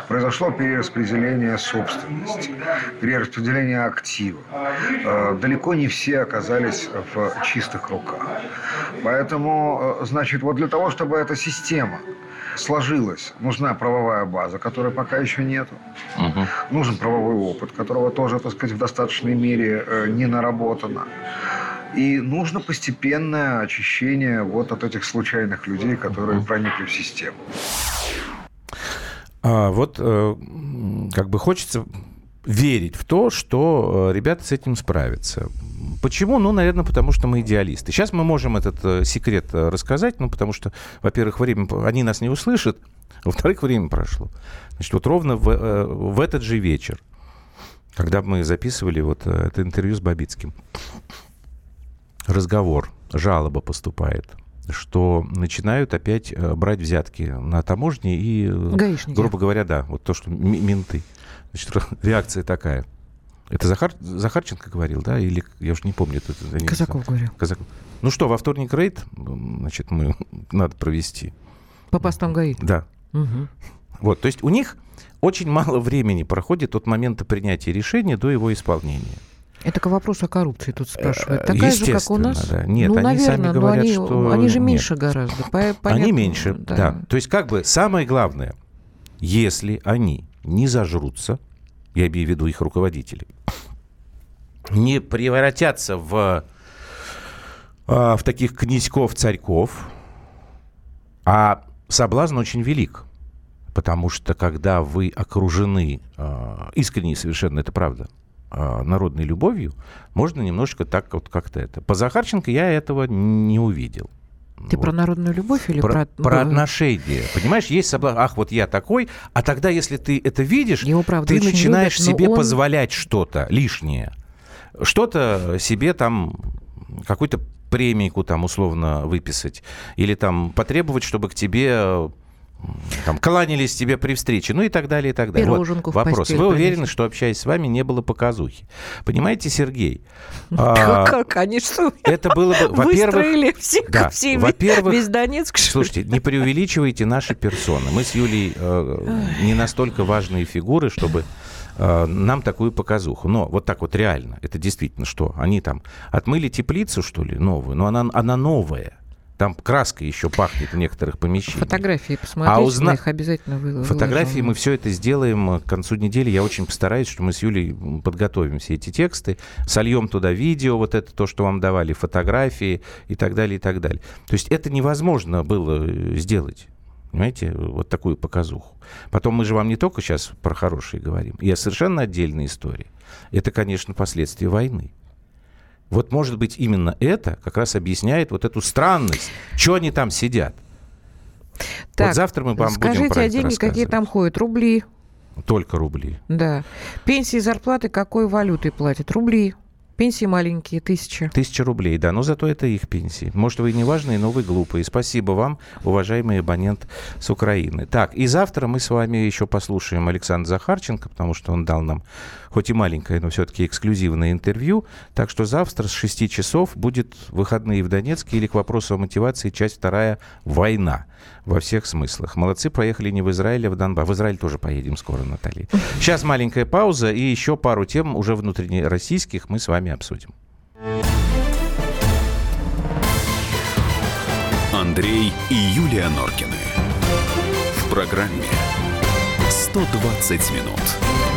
Произошло перераспределение собственности, перераспределение активов. Э, далеко не все оказались в чистых руках. Поэтому, э, значит, вот для того, чтобы эта система сложилась, нужна правовая база, которой пока еще нет. Угу. Нужен правовой опыт, которого тоже, так сказать, в достаточной мере э, не наработано. И нужно постепенное очищение вот от этих случайных людей, которые проникли в систему. А, вот э, как бы хочется верить в то, что э, ребята с этим справятся. Почему? Ну, наверное, потому что мы идеалисты. Сейчас мы можем этот э, секрет э, рассказать, ну, потому что, во-первых, время, они нас не услышат, во-вторых, время прошло. Значит, вот ровно в, в этот же вечер, когда мы записывали вот это интервью с Бабицким, разговор, жалоба поступает, что начинают опять брать взятки на таможне и, Гаишники. грубо говоря, да, вот то, что менты. Значит, реакция такая – это Захар, Захарченко говорил, да? Или я уже не помню. Это, это, Казаков говорил. Казаков. Ну что, во вторник рейд, значит, мы надо провести. По постам ГАИ? Да. Угу. Вот, то есть у них очень мало времени проходит от момента принятия решения до его исполнения. Это к вопросу о коррупции тут спрашивают. Э, Такая же, как у нас? Да. Нет, ну, они наверное, сами говорят, они, что... Они же меньше нет. гораздо. Понятно, они меньше, да. да. То есть как бы самое главное, если они не зажрутся, я имею в виду их руководителей, не превратятся в, а, в таких князьков-царьков, а соблазн очень велик. Потому что когда вы окружены, э, искренне совершенно, это правда, э, народной любовью, можно немножечко так вот как-то это. По Захарченко я этого не увидел. Ты вот. про народную любовь или про... Про, про отношения. Понимаешь, есть соблазн. Ах, вот я такой. А тогда, если ты это видишь, Его, правда, ты начинаешь любят, себе он... позволять что-то лишнее. Что-то себе там, какую-то премийку там условно выписать. Или там потребовать, чтобы к тебе там, кланялись тебе при встрече, ну и так далее, и так далее. Пироженку вот вопрос. Вы уверены, что, общаясь с вами, не было показухи? Понимаете, Сергей? а, как они что? Это было бы, во-первых... Всех, да, все, во-первых, весь Донецк, Слушайте, не преувеличивайте наши персоны. Мы с Юлей э, не настолько важные фигуры, чтобы э, нам такую показуху. Но вот так вот реально, это действительно что? Они там отмыли теплицу, что ли, новую? Но она, она новая. Там краска еще пахнет в некоторых помещениях. Фотографии посмотрите, а узна... их обязательно выложим. Фотографии мы все это сделаем к концу недели. Я очень постараюсь, что мы с Юлей подготовим все эти тексты, сольем туда видео, вот это то, что вам давали, фотографии и так далее, и так далее. То есть это невозможно было сделать. Понимаете, вот такую показуху. Потом мы же вам не только сейчас про хорошие говорим. И о совершенно отдельной истории. Это, конечно, последствия войны. Вот, может быть, именно это как раз объясняет вот эту странность. Что они там сидят? Так, вот завтра мы вам скажите, будем про это деньги какие там ходят? Рубли? Только рубли. Да. Пенсии и зарплаты какой валютой платят? Рубли. Пенсии маленькие, тысяча. Тысяча рублей, да. Но зато это их пенсии. Может, вы не важные, но вы глупые. Спасибо вам, уважаемый абонент с Украины. Так, и завтра мы с вами еще послушаем Александра Захарченко, потому что он дал нам хоть и маленькое, но все-таки эксклюзивное интервью. Так что завтра с 6 часов будет выходные в Донецке или к вопросу о мотивации часть вторая «Война» во всех смыслах. Молодцы, поехали не в Израиль, а в Донбасс. В Израиль тоже поедем скоро, Наталья. Сейчас маленькая пауза и еще пару тем уже внутреннероссийских мы с вами обсудим. Андрей и Юлия Норкины. В программе 120 минут.